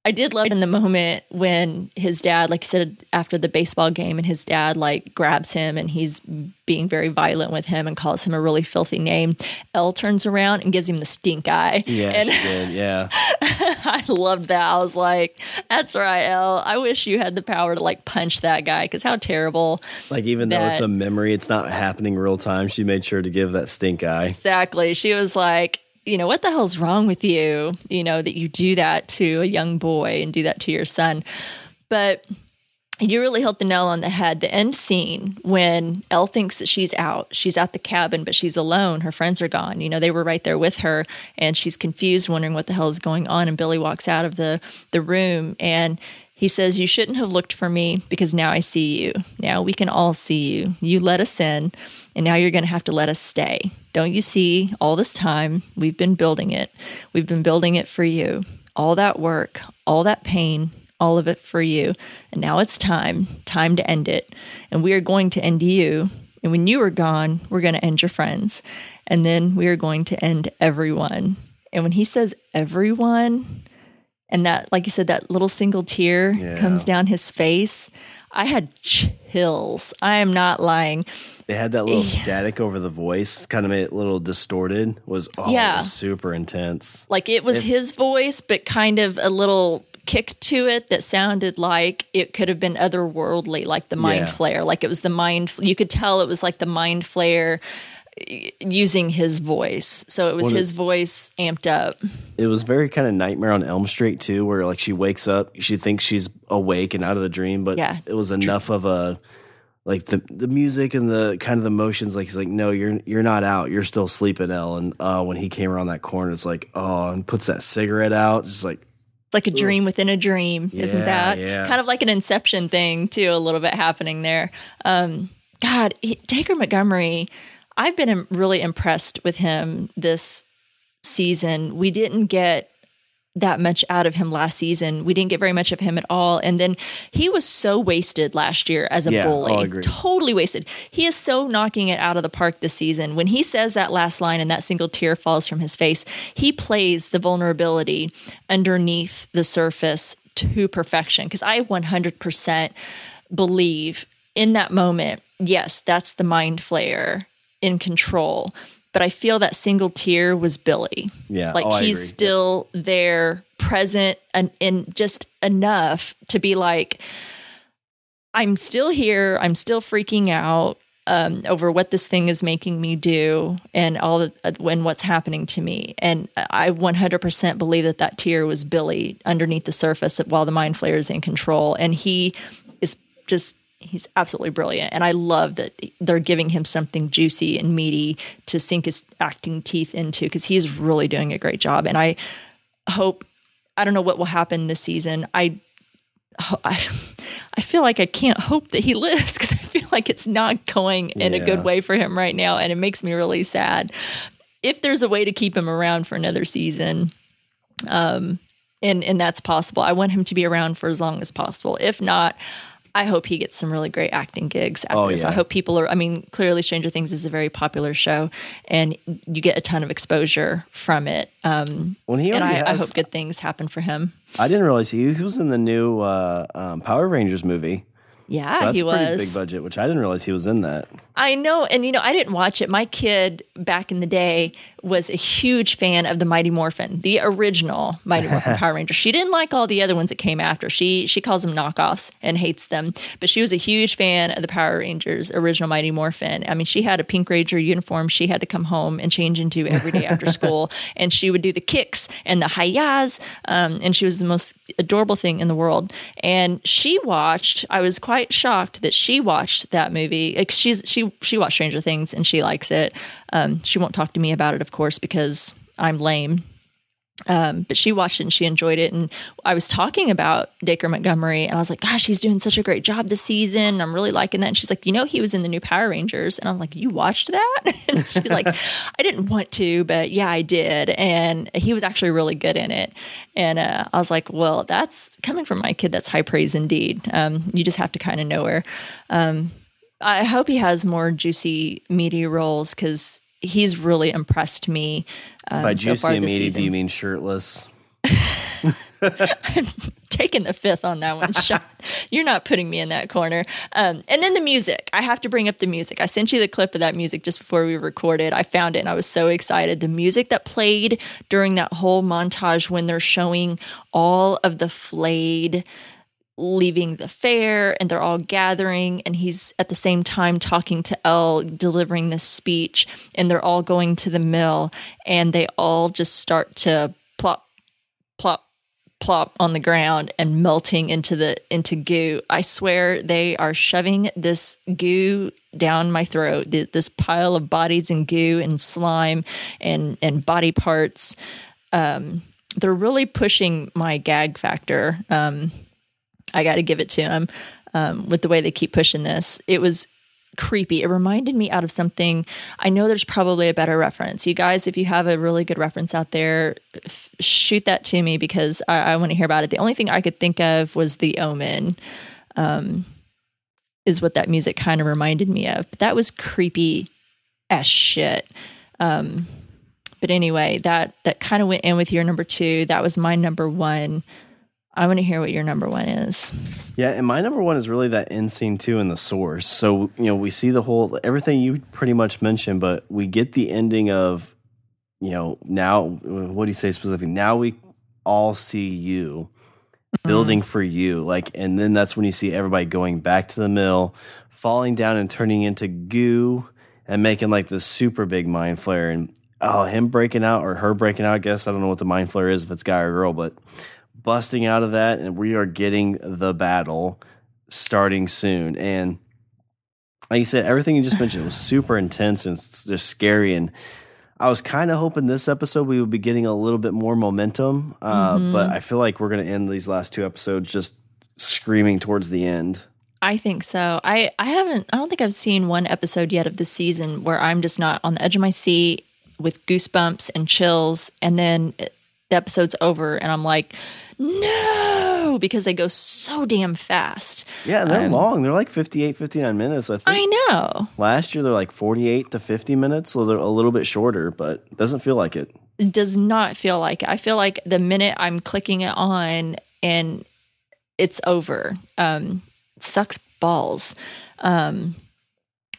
I did love it in the moment when his dad, like you said, after the baseball game, and his dad like grabs him and he's being very violent with him and calls him a really filthy name. El turns around and gives him the stink eye. Yeah, and she did. Yeah, (laughs) I loved that. I was like, "That's right, El. I wish you had the power to like punch that guy because how terrible." Like even that, though it's a memory, it's not happening real time. She made sure to give that stink eye. Exactly. She was like, you know, what the hell's wrong with you? You know, that you do that to a young boy and do that to your son. But you really hit the nail on the head. The end scene when El thinks that she's out, she's at the cabin, but she's alone. Her friends are gone. You know, they were right there with her, and she's confused, wondering what the hell is going on. And Billy walks out of the the room, and he says, "You shouldn't have looked for me because now I see you. Now we can all see you. You let us in, and now you're going to have to let us stay." Don't you see, all this time we've been building it. We've been building it for you. All that work, all that pain, all of it for you. And now it's time, time to end it. And we are going to end you. And when you are gone, we're going to end your friends. And then we are going to end everyone. And when he says everyone, and that, like you said, that little single tear yeah. comes down his face, I had chills. I am not lying. They had that little static over the voice, kind of made it a little distorted. Was oh, Yeah. it was super intense. Like it was his voice, but kind of a little kick to it that sounded like it could have been otherworldly, like the mind Yeah. flare. Like it was the mind. You could tell it was like the mind flayer using his voice. So it was Well, it- his voice amped up. It was very kind of Nightmare on Elm Street too, where like she wakes up, she thinks she's awake and out of the dream, but Yeah. it was enough of a like the the music and the kind of the motions. Like he's like, no, you're you're not out, you're still sleeping, El. And uh, when he came around that corner, it's like, oh, and puts that cigarette out, just like It's like a dream within a dream, isn't that? yeah. Kind of like an inception thing, too, a little bit happening there. Um, God, he, Dacre Montgomery, I've been really impressed with him this season. We didn't get that much out of him last season. We didn't get very much of him at all. And then he was so wasted last year as a Yeah, bully. Totally wasted. He is so knocking it out of the park this season. When he says that last line and that single tear falls from his face, he plays the vulnerability underneath the surface to perfection. Because I 100% believe in that moment, yes, that's the mind flayer in control. But I feel that single tear was Billy. Yeah. Like Oh, he's still there, present, and, and just enough to be like, I'm still here. I'm still freaking out um, over what this thing is making me do and all the, uh, when what's happening to me. And I 100% believe that that tear was Billy underneath the surface while the mind flayer is in control. And he is just. He's absolutely brilliant. And I love that they're giving him something juicy and meaty to sink his acting teeth into because he's really doing a great job. And I hope, I don't know what will happen this season. I I, I feel like I can't hope that he lives because I feel like it's not going in a good way for him right now, and it makes me really sad. If there's a way to keep him around for another season, um, and and that's possible, I want him to be around for as long as possible. If not, I hope he gets some really great acting gigs after Oh, this. I hope people are. I mean, clearly, Stranger Things is a very popular show, and you get a ton of exposure from it. Um, when he and I, I hope good things happen for him. I didn't realize he, he was in the new uh, um, Power Rangers movie. Yeah, So that's he a pretty was big budget, which I didn't realize he was in that. I know, and you know, I didn't watch it. My kid back in the day was a huge fan of the Mighty Morphin, the original Mighty Morphin (laughs) Power Ranger. She didn't like all the other ones that came after. She she calls them knockoffs and hates them. But she was a huge fan of the Power Rangers original Mighty Morphin. I mean, she had a Pink Ranger uniform. She had to come home and change into every day after school, (laughs) and she would do the kicks and the hayas. Um, and she was the most adorable thing in the world. And she watched. I was quite shocked that she watched that movie. She's she she watched Stranger Things and she likes it. Um, she won't talk to me about it, of course, because I'm lame. Um, but she watched it and she enjoyed it. And I was talking about Dacre Montgomery and I was like, gosh, he's doing such a great job this season. I'm really liking that. And she's like, you know, he was in the new Power Rangers. And I'm like, you watched that? (laughs) And she's like, I didn't want to, but yeah, I did. And he was actually really good in it. And uh, I was like, well, that's coming from my kid. That's high praise indeed. Um, you just have to kind of know her. Um, I hope he has more juicy, meaty roles because he's really impressed me. Um, By so juicy far and meaty, season. do you mean shirtless? (laughs) I'm taking the fifth on that one (laughs) shot. You're not putting me in that corner. Um, and then the music. I have to bring up the music. I sent you the clip of that music just before we recorded. I found it and I was so excited. The music that played during that whole montage when they're showing all of the flayed leaving the fair and they're all gathering and he's at the same time talking to El delivering this speech and they're all going to the mill and they all just start to plop plop plop on the ground and melting into the into goo. I swear they are shoving this goo down my throat. th- This pile of bodies and goo and slime and and body parts. Um, they're really pushing my gag factor. Um, I got to give it to them um, with the way they keep pushing this. It was creepy. It reminded me out of something. I know there's probably a better reference. You guys, if you have a really good reference out there, f- shoot that to me because I, I want to hear about it. The only thing I could think of was The Omen, um, is what that music kind of reminded me of. But that was creepy as shit. Um, but anyway, that that kind of went in with your number two. That was my number one. I want to hear what your number one is. Yeah, and my number one is really that end scene too in the source. So you know we see the whole everything you pretty much mentioned, but we get the ending of you know now what do you say specifically? Now we all see you mm-hmm. building for you, like, and then that's when you see everybody going back to the mill, falling down and turning into goo and making like this super big mind flayer and oh him breaking out or her breaking out. I guess I don't know what the mind flayer is if it's guy or girl, but busting out of that, and we are getting the battle starting soon. And like you said, everything you just mentioned was super intense and just scary. And I was kind of hoping this episode we would be getting a little bit more momentum, uh, mm-hmm. but I feel like we're going to end these last two episodes just screaming towards the end. I think so. I, I haven't, I don't think I've seen one episode yet of this season where I'm just not on the edge of my seat with goosebumps and chills. And then the episode's over and I'm like, no, because they go so damn fast. Yeah, and they're um, long. They're like 58, 59 minutes. I think. I know. Last year they're like 48 to 50 minutes, so they're a little bit shorter, but doesn't feel like it. It does not feel like it. I feel like the minute I'm clicking it on and it's over. Um, sucks balls. Um,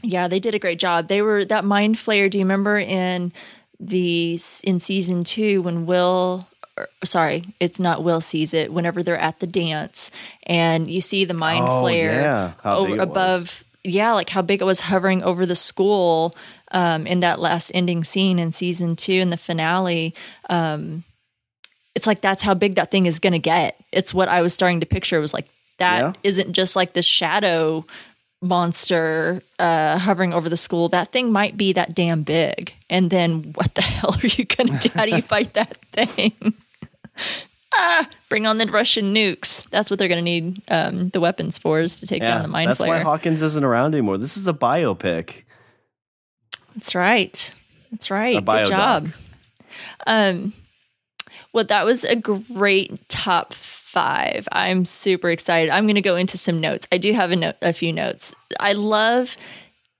yeah, they did a great job. They were that mind flayer. Do you remember in the in season two when Will sorry, it's not Will sees it whenever they're at the dance and you see the mind oh, flare yeah. over, above. Yeah, like how big it was hovering over the school um, in that last ending scene in season two in the finale. Um, it's like that's how big that thing is going to get. It's what I was starting to picture. It was like that yeah. not just like the shadow monster uh, hovering over the school. That thing might be that damn big. And then what the (laughs) hell are you going to do? How do you fight that (laughs) thing? Ah, bring on the Russian nukes. That's what they're going to need um, the weapons for is to take yeah, down the mind that's why Hawkins isn't around anymore. This is a biopic. That's right. That's right. Good job. Um, well, that was a great top five. I'm super excited. I'm going to go into some notes. I do have a, note, a few notes. I love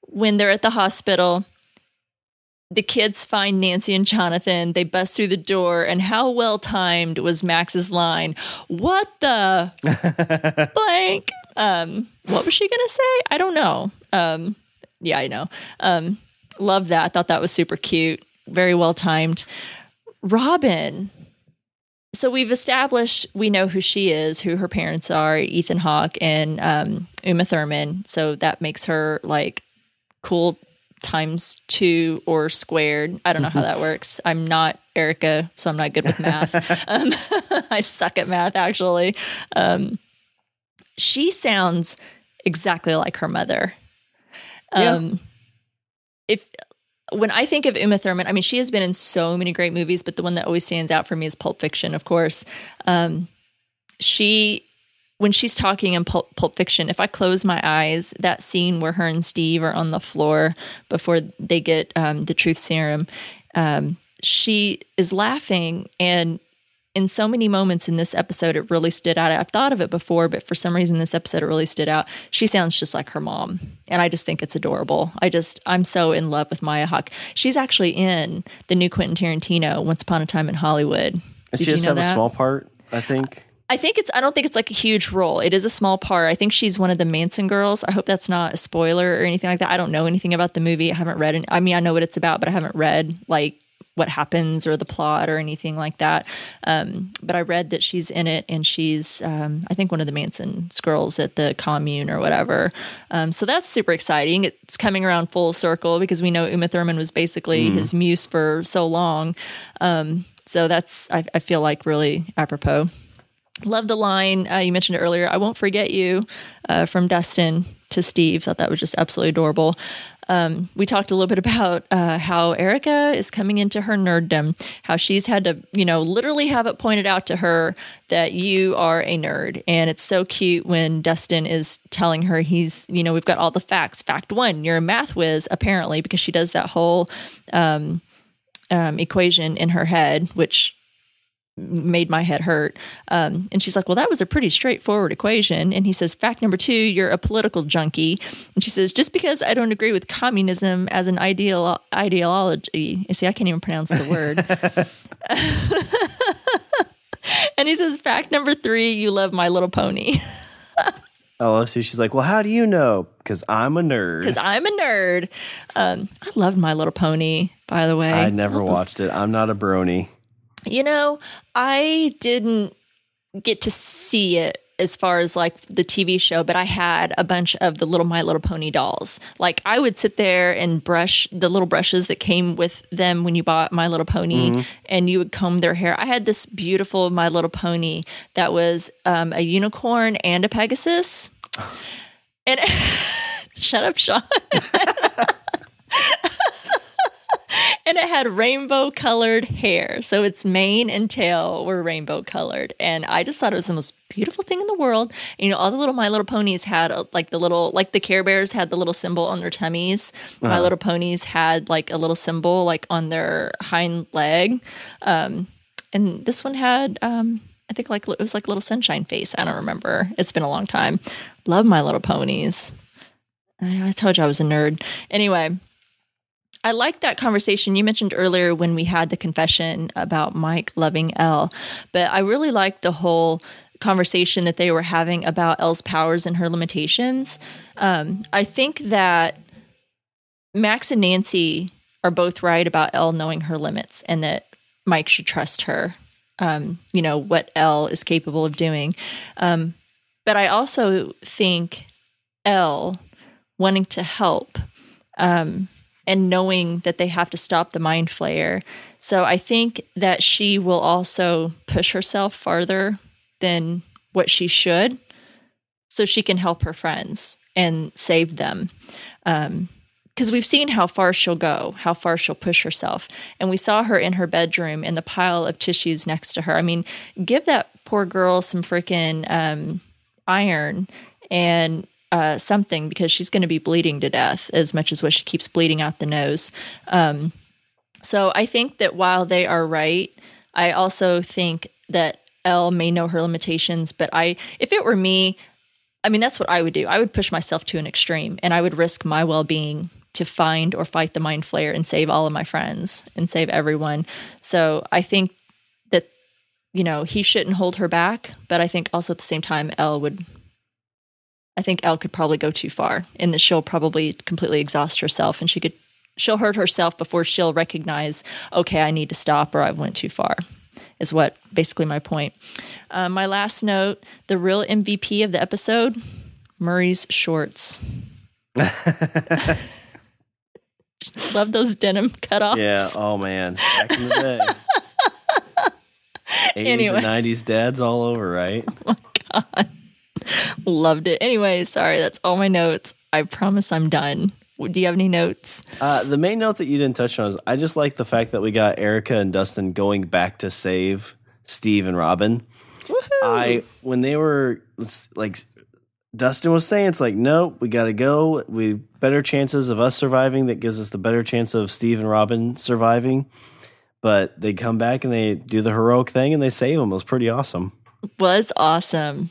when they're at the hospital the kids find Nancy and Jonathan. They bust through the door, and how well timed was Max's line? What the (laughs) blank? Um, what was she gonna say? I don't know. Um, yeah, I know. Um, love that. Thought that was super cute. Very well timed. Robin. So we've established we know who she is, who her parents are, Ethan Hawke and um, Uma Thurman. So that makes her like cool times two or squared. I don't know how that works. I'm not Erica, so I'm not good with math. (laughs) um, (laughs) I suck at math, actually. Um, she sounds exactly like her mother. Um, yeah. If when I think of Uma Thurman, I mean, she has been in so many great movies, but the one that always stands out for me is Pulp Fiction, of course. Um, she when she's talking in Pulp, Pulp, Fiction, if I close my eyes, that scene where her and Steve are on the floor before they get um, the truth serum, um, she is laughing. And in so many moments in this episode, it really stood out. I've thought of it before, but for some reason, this episode, it really stood out. She sounds just like her mom. And I just think it's adorable. I just, I'm so in love with Maya Hawke. She's actually in the new Quentin Tarantino, Once Upon a Time in Hollywood. Did she just have that? a small part, I think. I think it's I don't think it's like a huge role. It is a small part. I think she's one of the Manson girls. I hope that's not a spoiler or anything like that. I don't know anything about the movie. I haven't read it. I mean, I know what it's about, but I haven't read like what happens or the plot or anything like that. Um, but I read that she's in it and she's, um, I think, one of the Manson girls at the commune or whatever. Um, so that's super exciting. It's coming around full circle because we know Uma Thurman was basically mm. his muse for so long. Um, so that's, I, I feel like, really apropos. Love the line uh, you mentioned earlier. I won't forget you uh, from Dustin to Steve. Thought that was just absolutely adorable. Um, we talked a little bit about uh, how Erica is coming into her nerddom, how she's had to, you know, literally have it pointed out to her that you are a nerd. And it's so cute when Dustin is telling her he's, you know, we've got all the facts. Fact one, you're a math whiz, apparently, because she does that whole um, um, equation in her head, which made my head hurt. Um, and she's like, Well, that was a pretty straightforward equation. And he says, Fact number two, you're a political junkie. And she says, Just because I don't agree with communism as an ideal ideology, you see, I can't even pronounce the word. (laughs) and he says, fact number three, you love My Little Pony. I love to. She's like, well, how do you know? Because I'm a nerd. Because I'm a nerd. Um, I loved My Little Pony, by the way. I never watched it. I'm not a brony. You know, I didn't get to see it as far as like the TV show, but I had a bunch of the little My Little Pony dolls. Like I would sit there and brush the little brushes that came with them when you bought My Little Pony, mm-hmm. and you would comb their hair. I had this beautiful My Little Pony that was um, a unicorn and a Pegasus. (laughs) And (laughs) shut up, Sean. (laughs) (laughs) and it had rainbow colored hair. So its mane and tail were rainbow colored. And I just thought it was the most beautiful thing in the world. And, you know, all the little My Little Ponies had uh, like the little, like the Care Bears had the little symbol on their tummies. Uh-huh. My Little Ponies had like a little symbol like on their hind leg. Um, and this one had, um, I think like it was like a little sunshine face. I don't remember. It's been a long time. Love My Little Ponies. I, I told you I was a nerd. Anyway, I like that conversation you mentioned earlier when we had the confession about Mike loving El, but I really like the whole conversation that they were having about El's powers and her limitations. Um, I think that Max and Nancy are both right about El knowing her limits and that Mike should trust her. Um, you know what El is capable of doing, um, but I also think El wanting to help um, and knowing that they have to stop the mind flayer. So I think that she will also push herself farther than what she should so she can help her friends and save them. Um, because we've seen how far she'll go, how far she'll push herself. And we saw her in her bedroom in the pile of tissues next to her. I mean, give that poor girl some freaking um, iron and uh, something because she's going to be bleeding to death as much as what she keeps bleeding out the nose. Um, so I think that while they are right, I also think that El may know her limitations. But I, if it were me, I mean, that's what I would do. I would push myself to an extreme and I would risk my well being to find or fight the mind flayer and save all of my friends and save everyone. So I think that, you know, he shouldn't hold her back. But I think also at the same time, El would I think El could probably go too far in that she'll probably completely exhaust herself and she could she'll hurt herself before she'll recognize, okay, I need to stop or I went too far. Is what basically my point. Uh, my last note: the real MVP of the episode, Murray's shorts. (laughs) Love those denim cutoffs. Yeah. Oh man, back in the day. (laughs) 80s anyway. and 90s dads all over, right? (laughs) Oh my god. (laughs) Loved it. Anyway, sorry, that's all my notes. I promise I'm done. Do you have any notes? Uh, the main note that you didn't touch on is I just like the fact that we got Erica and Dustin going back to save Steve and Robin. Woo-hoo. I when they were like Dustin was saying, it's like no, we got to go. We better chances of us surviving. That gives us the better chance of Steve and Robin surviving. But they come back and they do the heroic thing and they save them. It was pretty awesome. Was awesome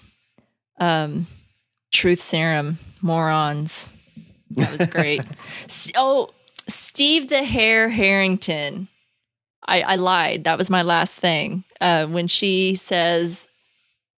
um, truth serum morons. That was great. (laughs) oh, Steve the Hair Harrington. I, I lied. That was my last thing. Uh, when she says,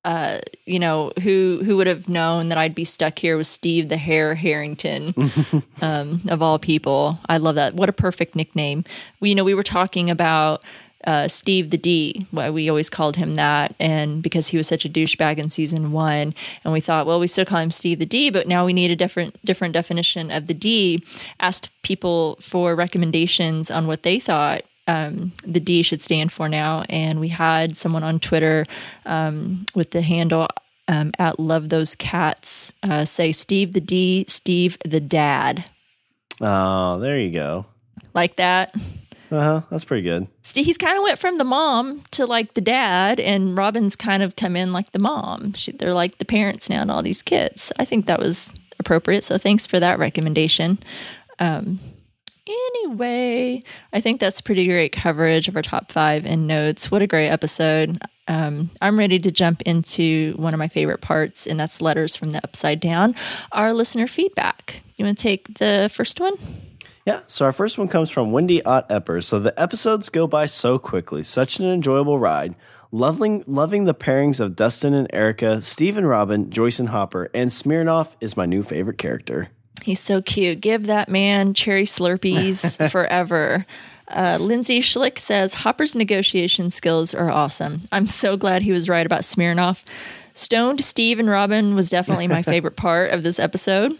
uh, you know, who who would have known that I'd be stuck here with Steve the Hair Harrington, (laughs) um, of all people. I love that. What a perfect nickname. We, you know, we were talking about uh, Steve the D. Why we always called him that, and because he was such a douchebag in season one, and we thought, well, we still call him Steve the D, but now we need a different different definition of the D. Asked people for recommendations on what they thought um, the D should stand for now, and we had someone on Twitter um, with the handle um, at Love Those Cats uh, say Steve the D, Steve the Dad. Oh, there you go. Like that. Uh huh. That's pretty good. He's kind of went from the mom to like the dad, and Robin's kind of come in like the mom. She, they're like the parents now and all these kids. I think that was appropriate. So thanks for that recommendation. Um, anyway, I think that's pretty great coverage of our top five and notes. What a great episode. Um, I'm ready to jump into one of my favorite parts, and that's letters from the upside down, our listener feedback. You want to take the first one? Yeah, so our first one comes from Wendy Ott Epper. So the episodes go by so quickly, such an enjoyable ride. Loving, loving the pairings of Dustin and Erica, Steve and Robin, Joyce and Hopper, and Smirnoff is my new favorite character. He's so cute. Give that man cherry slurpees (laughs) forever. Uh, Lindsay Schlick says Hopper's negotiation skills are awesome. I'm so glad he was right about Smirnoff. Stoned Steve and Robin was definitely my (laughs) favorite part of this episode.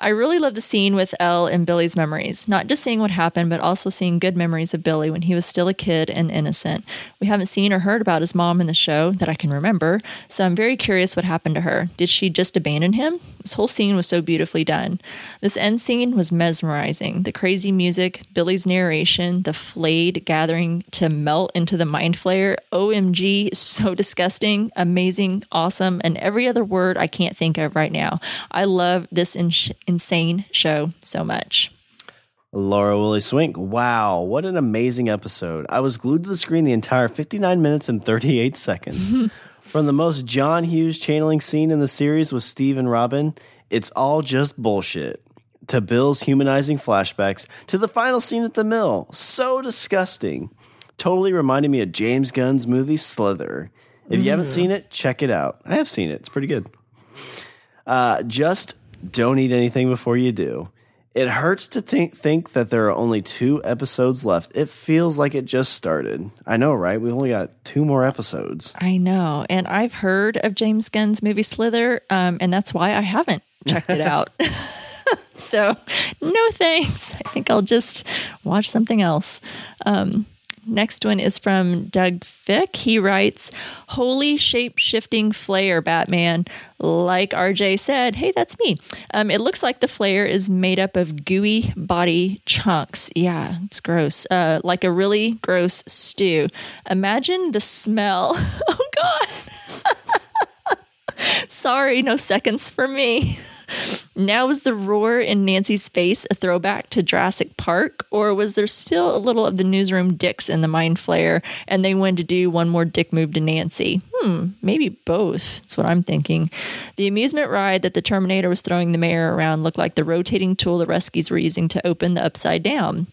I really love the scene with El and Billy's memories, not just seeing what happened, but also seeing good memories of Billy when he was still a kid and innocent. We haven't seen or heard about his mom in the show that I can remember, so I'm very curious what happened to her. Did she just abandon him? This whole scene was so beautifully done. This end scene was mesmerizing. The crazy music, Billy's narration, the flayed gathering to melt into the mind flayer. OMG, so disgusting, amazing, awesome, and every other word I can't think of right now. I love this in- insane show so much. Laura Willie Swink, wow, what an amazing episode. I was glued to the screen the entire 59 minutes and 38 seconds. (laughs) From the most John Hughes channeling scene in the series with Steve and Robin, it's all just bullshit. To Bill's humanizing flashbacks, to the final scene at the mill, so disgusting. Totally reminded me of James Gunn's movie Slither. If you haven't seen it, check it out. I have seen it, it's pretty good. Uh, just don't eat anything before you do. It hurts to think, think that there are only two episodes left. It feels like it just started. I know, right? We've only got two more episodes. I know. And I've heard of James Gunn's movie Slither, um, and that's why I haven't checked it out. (laughs) (laughs) so, no thanks. I think I'll just watch something else. Um, Next one is from Doug Fick. He writes, Holy shape shifting flare, Batman. Like RJ said, hey, that's me. Um, it looks like the flare is made up of gooey body chunks. Yeah, it's gross. Uh, like a really gross stew. Imagine the smell. (laughs) oh, God. (laughs) Sorry, no seconds for me. (laughs) Now, was the roar in Nancy's face a throwback to Jurassic Park, or was there still a little of the newsroom dicks in the mind flayer and they wanted to do one more dick move to Nancy? Hmm, maybe both. That's what I'm thinking. The amusement ride that the Terminator was throwing the mayor around looked like the rotating tool the Ruskies were using to open the upside down.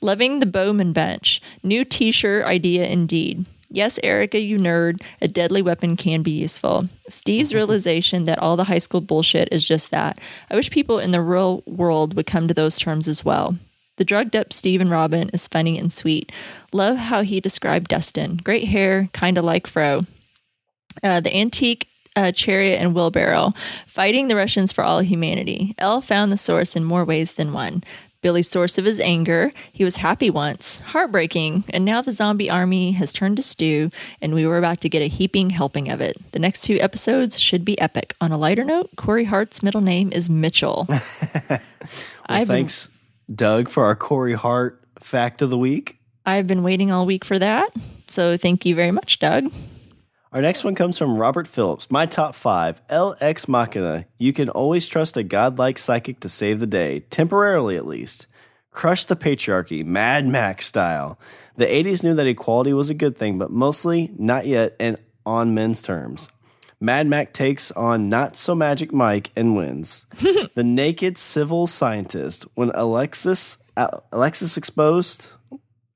Loving the Bauman bench. New t shirt idea indeed. Yes, Erica, you nerd, a deadly weapon can be useful. Steve's realization that all the high school bullshit is just that. I wish people in the real world would come to those terms as well. The drugged up Steve and Robin is funny and sweet. Love how he described Dustin. Great hair, kind of like Fro. Uh, the antique uh, chariot and wheelbarrow, fighting the Russians for all humanity. El found the source in more ways than one. Billy's source of his anger. He was happy once, heartbreaking, and now the zombie army has turned to stew, and we were about to get a heaping helping of it. The next two episodes should be epic. On a lighter note, Corey Hart's middle name is Mitchell. (laughs) well, thanks, been, Doug, for our Corey Hart fact of the week. I've been waiting all week for that, so thank you very much, Doug. Our next one comes from Robert Phillips. My top five El Ex Machina. You can always trust a godlike psychic to save the day, temporarily at least. Crush the patriarchy, Mad Max style. The 80s knew that equality was a good thing, but mostly not yet and on men's terms. Mad Max takes on Not So Magic Mike and wins. (laughs) the naked civil scientist. When Alexis Alexis exposed,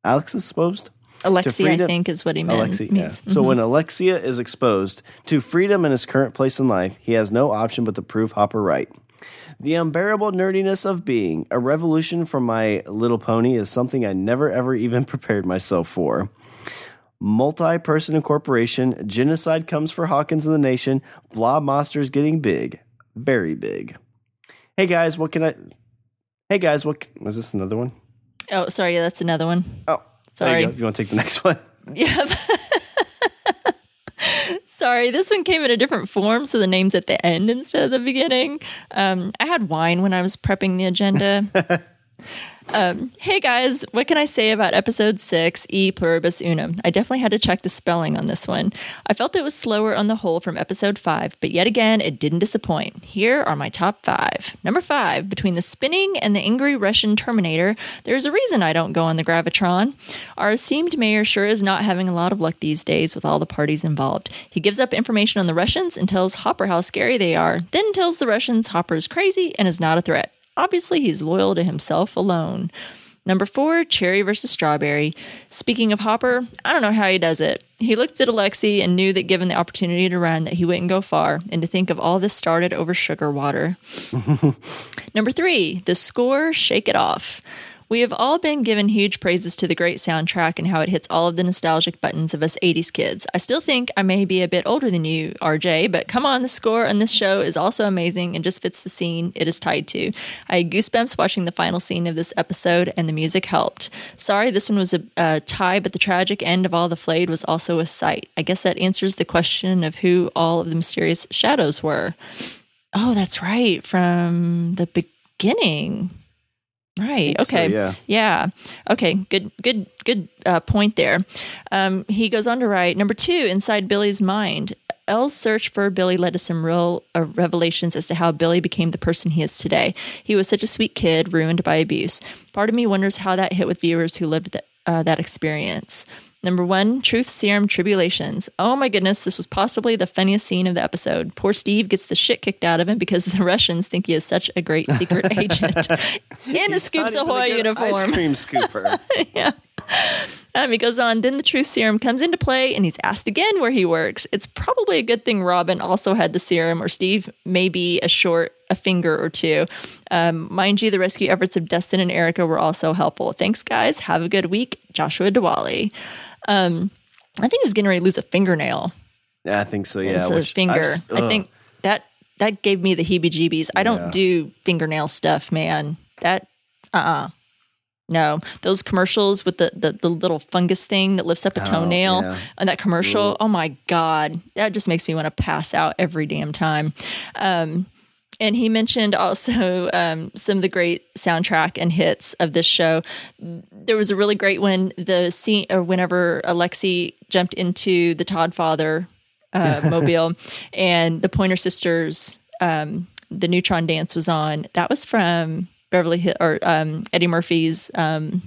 Alexis exposed Alexia, I think, is what he meant. Alexia, yeah. Mm-hmm. So when Alexia is exposed to freedom in his current place in life, he has no option but to prove Hopper right. The unbearable nerdiness of being, a revolution from My Little Pony, is something I never ever even (laughs) prepared myself for. Multi person incorporation, genocide comes for Hawkins and the nation, blob monsters getting big. Very big. Hey guys, what can I. Hey guys, what. Was this another one? Oh, sorry, that's another one. Oh, Sorry. You, you, want to take the next one? (laughs) Yep. Sorry, this one came in a different form, so the name's at the end instead of the beginning. Um, I had wine when I was prepping the agenda. (laughs) Um, hey guys, what can I say about episode six, E Pluribus Unum? I definitely had to check the spelling on this one. I felt it was slower on the whole from episode five, but yet again, it didn't disappoint. Here are my top five. Number five, between the spinning and the angry Russian Terminator, there's a reason I don't go on the Gravitron. Our esteemed mayor sure is not having a lot of luck these days with all the parties involved. He gives up information on the Russians and tells Hopper how scary they are, then tells the Russians Hopper is crazy and is not a threat. Obviously, he's loyal to himself alone. Number four, cherry versus strawberry. Speaking of Hopper, I don't know how he does it. He looked at Alexei and knew that given the opportunity to run, that he wouldn't go far, and to think of all this started over sugar water. (laughs) Number three, the score, shake it off. We have all been given huge praises to the great soundtrack and how it hits all of the nostalgic buttons of us 80s kids. I still think I may be a bit older than you, RJ, but come on, the score on this show is also amazing and just fits the scene it is tied to. I had goosebumps watching the final scene of this episode, and the music helped. Sorry, this one was a, a tie, but the tragic end of all the flayed was also a sight. I guess that answers the question of who all of the mysterious shadows were. Oh, that's right, from the beginning. Right. so, Okay. yeah. Yeah. Okay. Good. Good. Good uh, point there. Um, he goes on to write number two inside Billy's mind. El's search for Billy led to some real uh, revelations as to how Billy became the person he is today. He was such a sweet kid, ruined by abuse. Part of me wonders how that hit with viewers who lived that, uh, that experience. Number one, Truth Serum Tribulations. Oh my goodness, this was possibly the funniest scene of the episode. Poor Steve gets the shit kicked out of him because the (laughs) Russians think he is such a great secret (laughs) agent in a Scoops Ahoy uniform. Ice cream scooper. (laughs) yeah. Um, he goes on, then the truth serum comes into play and he's asked again where he works. It's probably a good thing Robin also had the serum, or Steve maybe a short a finger or two. Um, mind you, the rescue efforts of Dustin and Erica were also helpful. Thanks, guys. Have a good week. Joshua Diwali. Um, I think he was getting ready to lose a fingernail. yeah, I think so. Yeah, It's finger. I've- I think that that gave me the heebie-jeebies. I don't Yeah. do fingernail stuff, man. That uh uh No, those commercials with the, the the little fungus thing that lifts up a toenail yeah. and that commercial. Oh my god, that just makes me want to pass out every damn time. Um, and he mentioned also um, some of the great soundtrack and hits of this show. There was a really great one. The scene, or whenever Alexei jumped into the Todd Father uh, (laughs) mobile, and the Pointer Sisters, um, the Neutron Dance was on. That was from Beverly Hill or um, Eddie Murphy's. Um,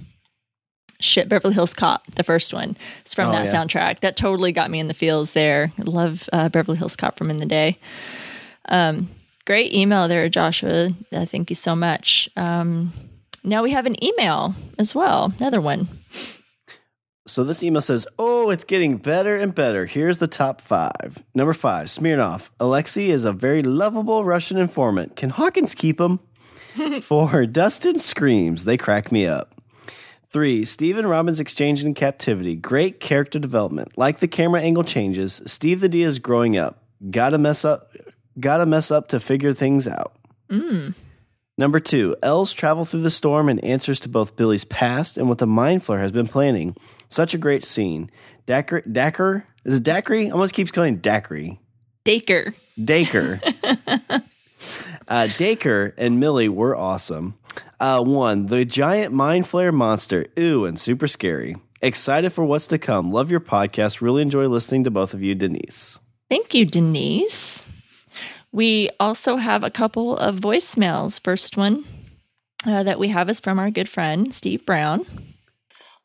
Shit, Beverly Hills Cop, the first one. It's from Oh, that yeah. soundtrack. That totally got me in the feels there. I love uh, Beverly Hills Cop from in the day. Um, great email there, Joshua. Uh, thank you so much. Um, now we have an email as well, another one. So this email says, "Oh, it's getting better and better. Here's the top five. Number five, Smirnoff. Alexei is a very lovable Russian informant. Can Hawkins keep him? (laughs) Four, Dustin screams. They crack me up. Three, Steve and Robin's exchange in captivity. Great character development. Like the camera angle changes, Steve the D is growing up. Gotta mess up. Gotta mess up to figure things out. Number two, El's travel through the storm and answers to both Billy's past and what the Mind Flayer has been planning. Such a great scene. Dacker, Dacker, is it Dacre? I almost keeps calling it Dacre. Daker. Daker. (laughs) uh, Daker and Millie were awesome. Uh, one, the giant Mind Flayer monster. Ooh, and super scary. Excited for what's to come. Love your podcast. Really enjoy listening to both of you, Denise. Thank you, Denise. We also have a couple of voicemails. First one uh, that we have is from our good friend, Steve Brown.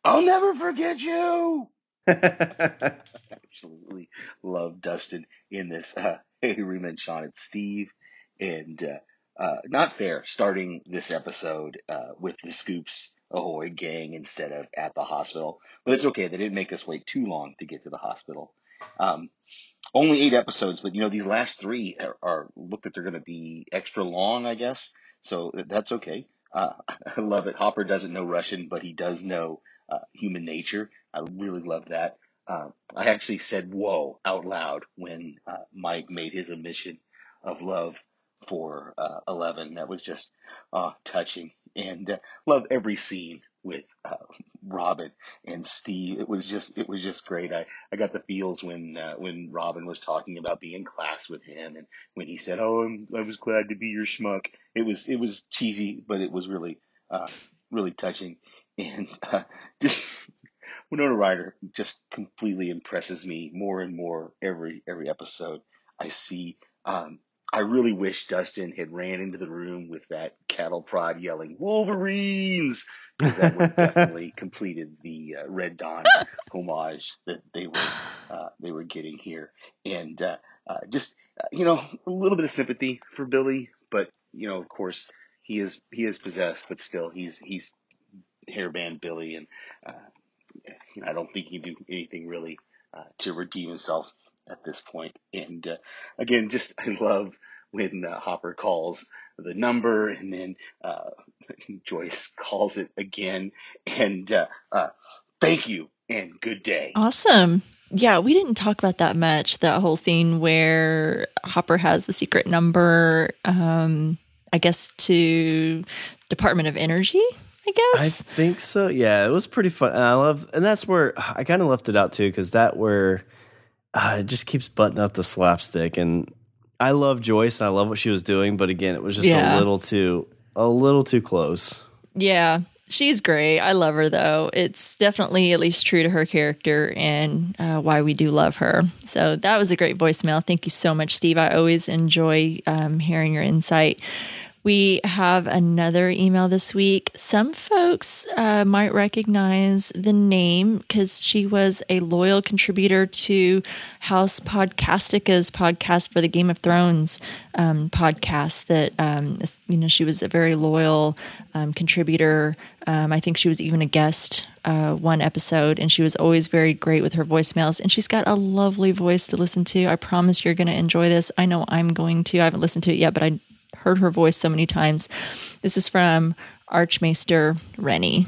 I'll never forget you. (laughs) Absolutely love Dustin in this. Uh, (laughs) hey, Reman, Sean, it's Steve, and uh, uh, not fair starting this episode uh, with the Scoops Ahoy gang instead of at the hospital, but it's okay. They didn't make us wait too long to get to the hospital. Um, only eight episodes, but you know these last three are, are look like they're going to be extra long, I guess. So that's okay. Uh, (laughs) I love it. Hopper doesn't know Russian, but he does know uh, human nature. I really love that. Uh, I actually said "whoa" out loud when uh, Mike made his admission of love for uh, Eleven. That was just uh, touching, and love every scene with uh, Robin and Steve. It was just it was just great. I, I got the feels when uh, when Robin was talking about being in class with him, and when he said, "Oh, I'm, I was glad to be your schmuck." It was it was cheesy, but it was really uh, really touching, (laughs) and uh, just Winona Ryder just completely impresses me more and more every every episode I see. Um, I really wish Dustin had ran into the room with that cattle prod yelling Wolverines. That definitely completed the uh, Red Dawn homage that they were uh, they were getting here, and uh, uh, just uh, you know a little bit of sympathy for Billy, but you know of course he is he is possessed, but still he's he's hairband Billy, and uh, you know, I don't think he can do anything really uh, to redeem himself at this point. And uh, again, just I love when uh, Hopper calls the number, and then uh, (laughs) Joyce calls it again, and uh, uh, thank you and good day. Awesome. Yeah, we didn't talk about that much. That whole scene where Hopper has a secret number, um, I guess to Department of Energy. I guess. I think so. Yeah, it was pretty fun. And I love, and that's where I kind of left it out too, because that where uh, it just keeps butting up the slapstick. And I love Joyce, and I love what she was doing, but again, it was just Yeah. a little too, a little too close. Yeah, she's great. I love her though. It's definitely at least true to her character and uh, why we do love her. So that was a great voicemail. Thank you so much, Steve. I always enjoy um, hearing your insight. We have another email this week. Some folks uh, might recognize the name because she was a loyal contributor to House Podcastica's podcast for the Game of Thrones um, podcast. That um, you know, she was a very loyal um, contributor. Um, I think she was even a guest uh, one episode, and she was always very great with her voicemails. And she's got a lovely voice to listen to. I promise you're going to enjoy this. I know I'm going to. I haven't listened to it yet, but I heard her voice so many times. This is from Archmaester Rennie.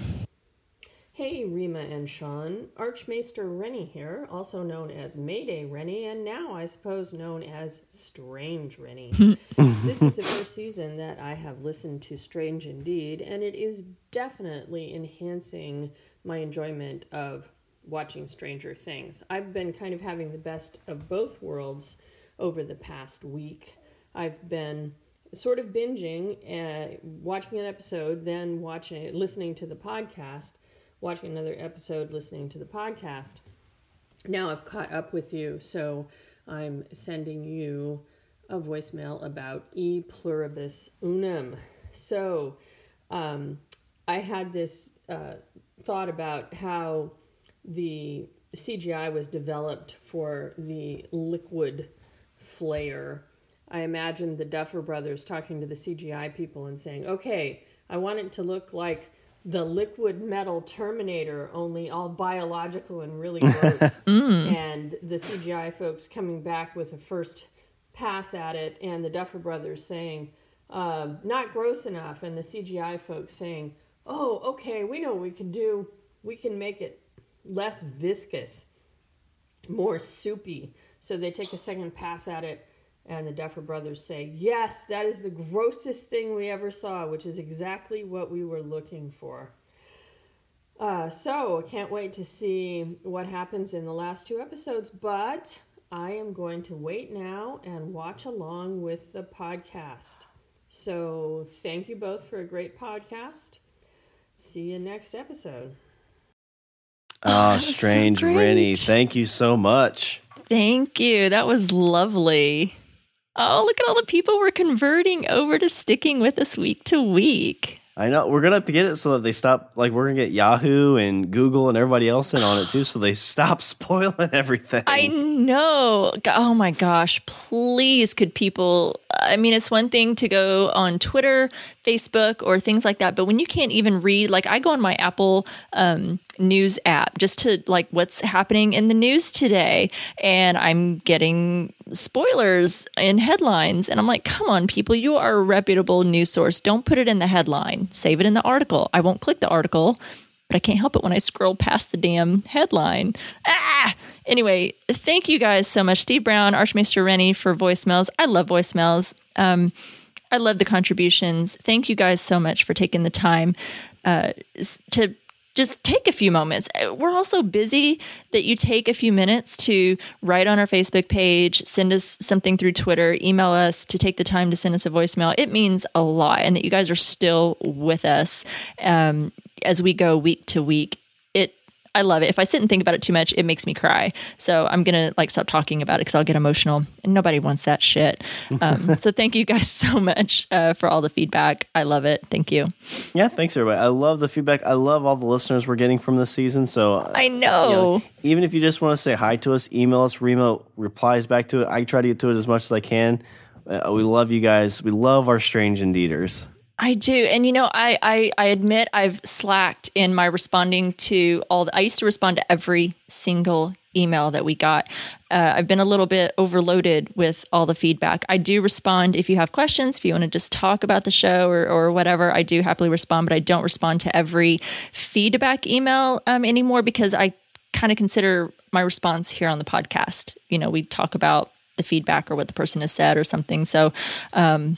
Hey, Rima and Sean. Archmaester Rennie here, also known as Mayday Rennie, and now I suppose known as Strange Rennie. (laughs) this is the first season that I have listened to Strange Indeed, and it is definitely enhancing my enjoyment of watching Stranger Things. I've been kind of having the best of both worlds over the past week. I've been sort of binging, uh, watching an episode, then watching, listening to the podcast, watching another episode, listening to the podcast. Now I've caught up with you, so I'm sending you a voicemail about e pluribus unum. So um, I had this uh, thought about how the CGI was developed for the liquid flare. I imagined the Duffer Brothers talking to the CGI people and saying, okay, I want it to look like the liquid metal Terminator, only all biological and really (laughs) gross. And the CGI folks coming back with a first pass at it, and the Duffer Brothers saying, uh, not gross enough, and the CGI folks saying, oh, okay, we know what we can do. We can make it less viscous more soupy. So they take a second pass at it, and the Duffer Brothers say, Yes, that is the grossest thing we ever saw, which is exactly what we were looking for. Uh, so can't wait to see what happens in the last two episodes, but I am going to wait now and watch along with the podcast. So thank you both for a great podcast. See you next episode. Ah, (laughs) that was so strange. Rennie. Thank you so much. Thank you. That was lovely. Oh, look at all the people we're converting over to sticking with us week to week. I know we're gonna get it so that they stop. Like we're gonna get Yahoo and Google and everybody else in on it too, so they (laughs) stop spoiling everything. I know. Oh my gosh. Please, could people? I mean, it's one thing to go on Twitter, Facebook, or things like that, but when you can't even read, like I go on my Apple um, News app just to like what's happening in the news today, and I'm getting spoilers in headlines, and I'm like, come on, people, you are a reputable news source. Don't put it in the headline. Save it in the article. I won't click the article but I can't help it when I scroll past the damn headline. Ah! Anyway, thank you guys so much, Steve Brown, Archmaester Rennie, for voicemails. I love voicemails. Um, I love the contributions. Thank you guys so much for taking the time uh, to just take a few moments. Uh, We're all so busy that you take a few minutes to write on our Facebook page, send us something through Twitter, email us to take the time to send us a voicemail. It means a lot, and that you guys are still with us um, as we go week to week. I love it. If I sit and think about it too much, it makes me cry. So I'm gonna like stop talking about it because I'll get emotional, and nobody wants that shit. Um, (laughs) so thank you guys so much uh, for all the feedback. I love it. Thank you. yeah, thanks everybody. I love the feedback. I love all the listeners we're getting from this season. So uh, I you know. know, even if you just want to say hi to us, email us. Remo replies back to it. I try to get to it as much as I can. Uh, we love you guys. We love our strange indeeders. I do. And you know, I, I I admit I've slacked in my responding to all the I used to respond to every single email that we got. Uh, I've been a little bit overloaded with all the feedback. I do respond if you have questions, if you want to just talk about the show or, or whatever, I do happily respond, but I don't respond to every feedback email um, anymore because I kind of consider my response here on the podcast. You know, we talk about the feedback or what the person has said or something. So, um,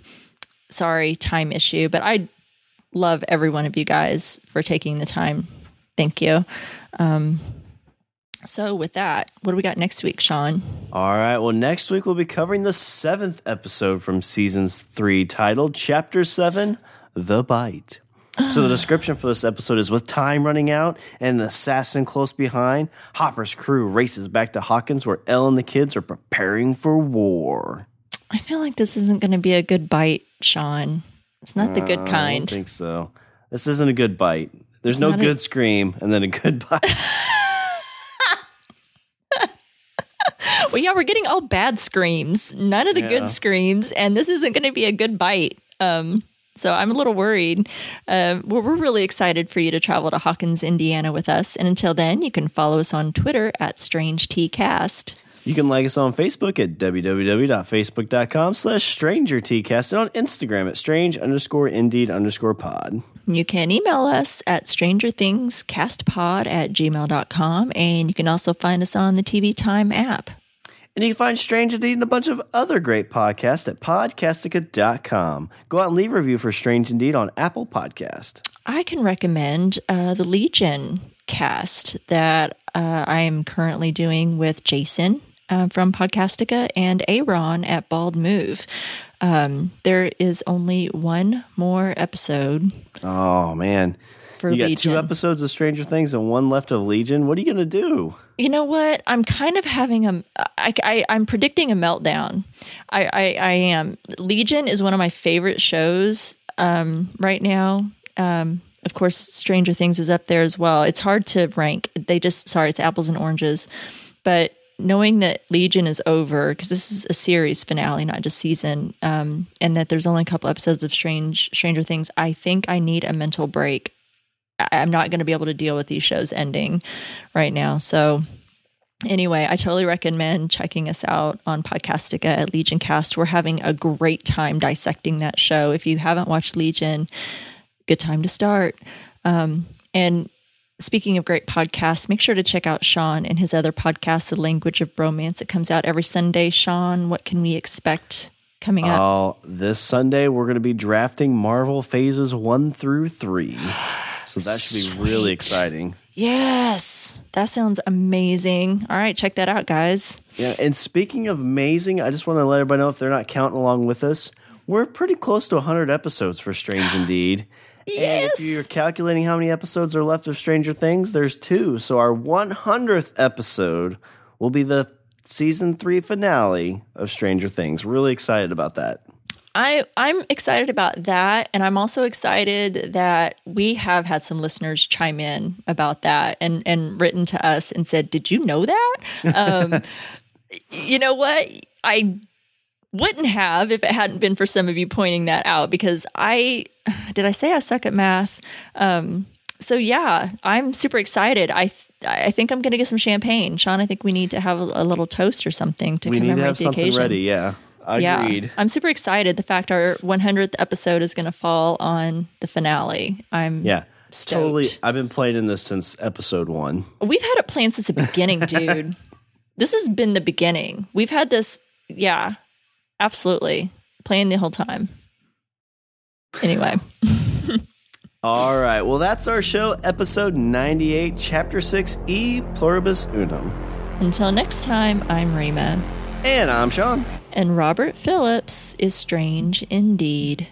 sorry, time issue, but I love every one of you guys for taking the time. Thank you. Um, so, with that, what do we got next week, Sean? All right. Well, next week we'll be covering the seventh episode from seasons three, titled Chapter Seven The Bite. So, the (gasps) description for this episode is with time running out and an assassin close behind, Hopper's crew races back to Hawkins where El and the kids are preparing for war. I feel like this isn't going to be a good bite, Sean. It's not the good Uh, I kind. don't think so. This isn't a good bite. There's no not a- good scream and then a good (laughs) bite. (laughs) well, yeah, we're getting all bad screams, none of the Yeah. good screams, and this isn't going to be a good bite. Um, so I'm a little worried. Um, well, we're really excited for you to travel to Hawkins, Indiana with us. And until then, you can follow us on Twitter at Strange Tea Cast. You can like us on Facebook at www.facebook.com slash strangertcast and on Instagram at strange underscore indeed underscore pod. You can email us at strangerthingscastpod at gmail.com. And you can also find us on the TV Time app. And you can find Strange Indeed and a bunch of other great podcasts at podcastica.com. Go out and leave a review for Strange Indeed on Apple Podcast. I can recommend uh, the Legion cast that uh, I am currently doing with Jason uh, from Podcastica and Aaron at Bald Move. Um, there is only one more episode Oh, man. for you got Legion. two episodes of Stranger Things and one left of Legion. What are you going to do? You know what? I'm kind of having a. I, I, I'm predicting a meltdown. I, I, I am. Legion is one of my favorite shows um, right now. Um, of course, Stranger Things is up there as well. It's hard to rank. They just sorry, it's apples and oranges. But knowing that Legion is over because this is a series finale, not just season, um, and that there's only a couple episodes of Strange Stranger Things, I think I need a mental break. I- I'm not going to be able to deal with these shows ending right now. So anyway, I totally recommend checking us out on Podcastica at Legion Cast. We're having a great time dissecting that show. If you haven't watched Legion, good time to start. Um, and speaking of great podcasts, make sure to check out Sean and his other podcast, The Language of Bromance. It comes out every Sunday. Sean, what can we expect coming up? Oh, this Sunday we're going to be drafting Marvel phases one through three. (sighs) So that should be really exciting. yes, that sounds amazing. All right, check that out, guys. Yeah, and speaking of amazing, I just want to let everybody know if they're not counting along with us, we're pretty close to 100 episodes for Strange (gasps) Indeed. And if you're calculating how many episodes are left of Stranger Things, there's two. So our 100th episode will be the season three finale of Stranger Things. Really excited about that. I I'm excited about that, and I'm also excited that we have had some listeners chime in about that and and written to us and said, "Did you know that?" (laughs) Um, you know what? I wouldn't have if it hadn't been for some of you pointing that out because I did I say I suck at math. Um, so yeah, I'm super excited. I. I think I'm going to get some champagne, Sean. I think we need to have a, a little toast or something to We need commemorate to have the something occasion. ready. Yeah, agreed. I'm super excited. The fact our 100th episode is going to fall on the finale. I'm Yeah. stoked. Totally. I've been planning this since episode one. We've had it planned since the beginning, dude. (laughs) this has been the beginning. We've had this, yeah, absolutely, playing the whole time. Anyway, (laughs) All right. Well, that's our show, episode 98, chapter 6, E Pluribus Unum. until next time, I'm Rima, And I'm Sean. and Robert Phillips is strange indeed.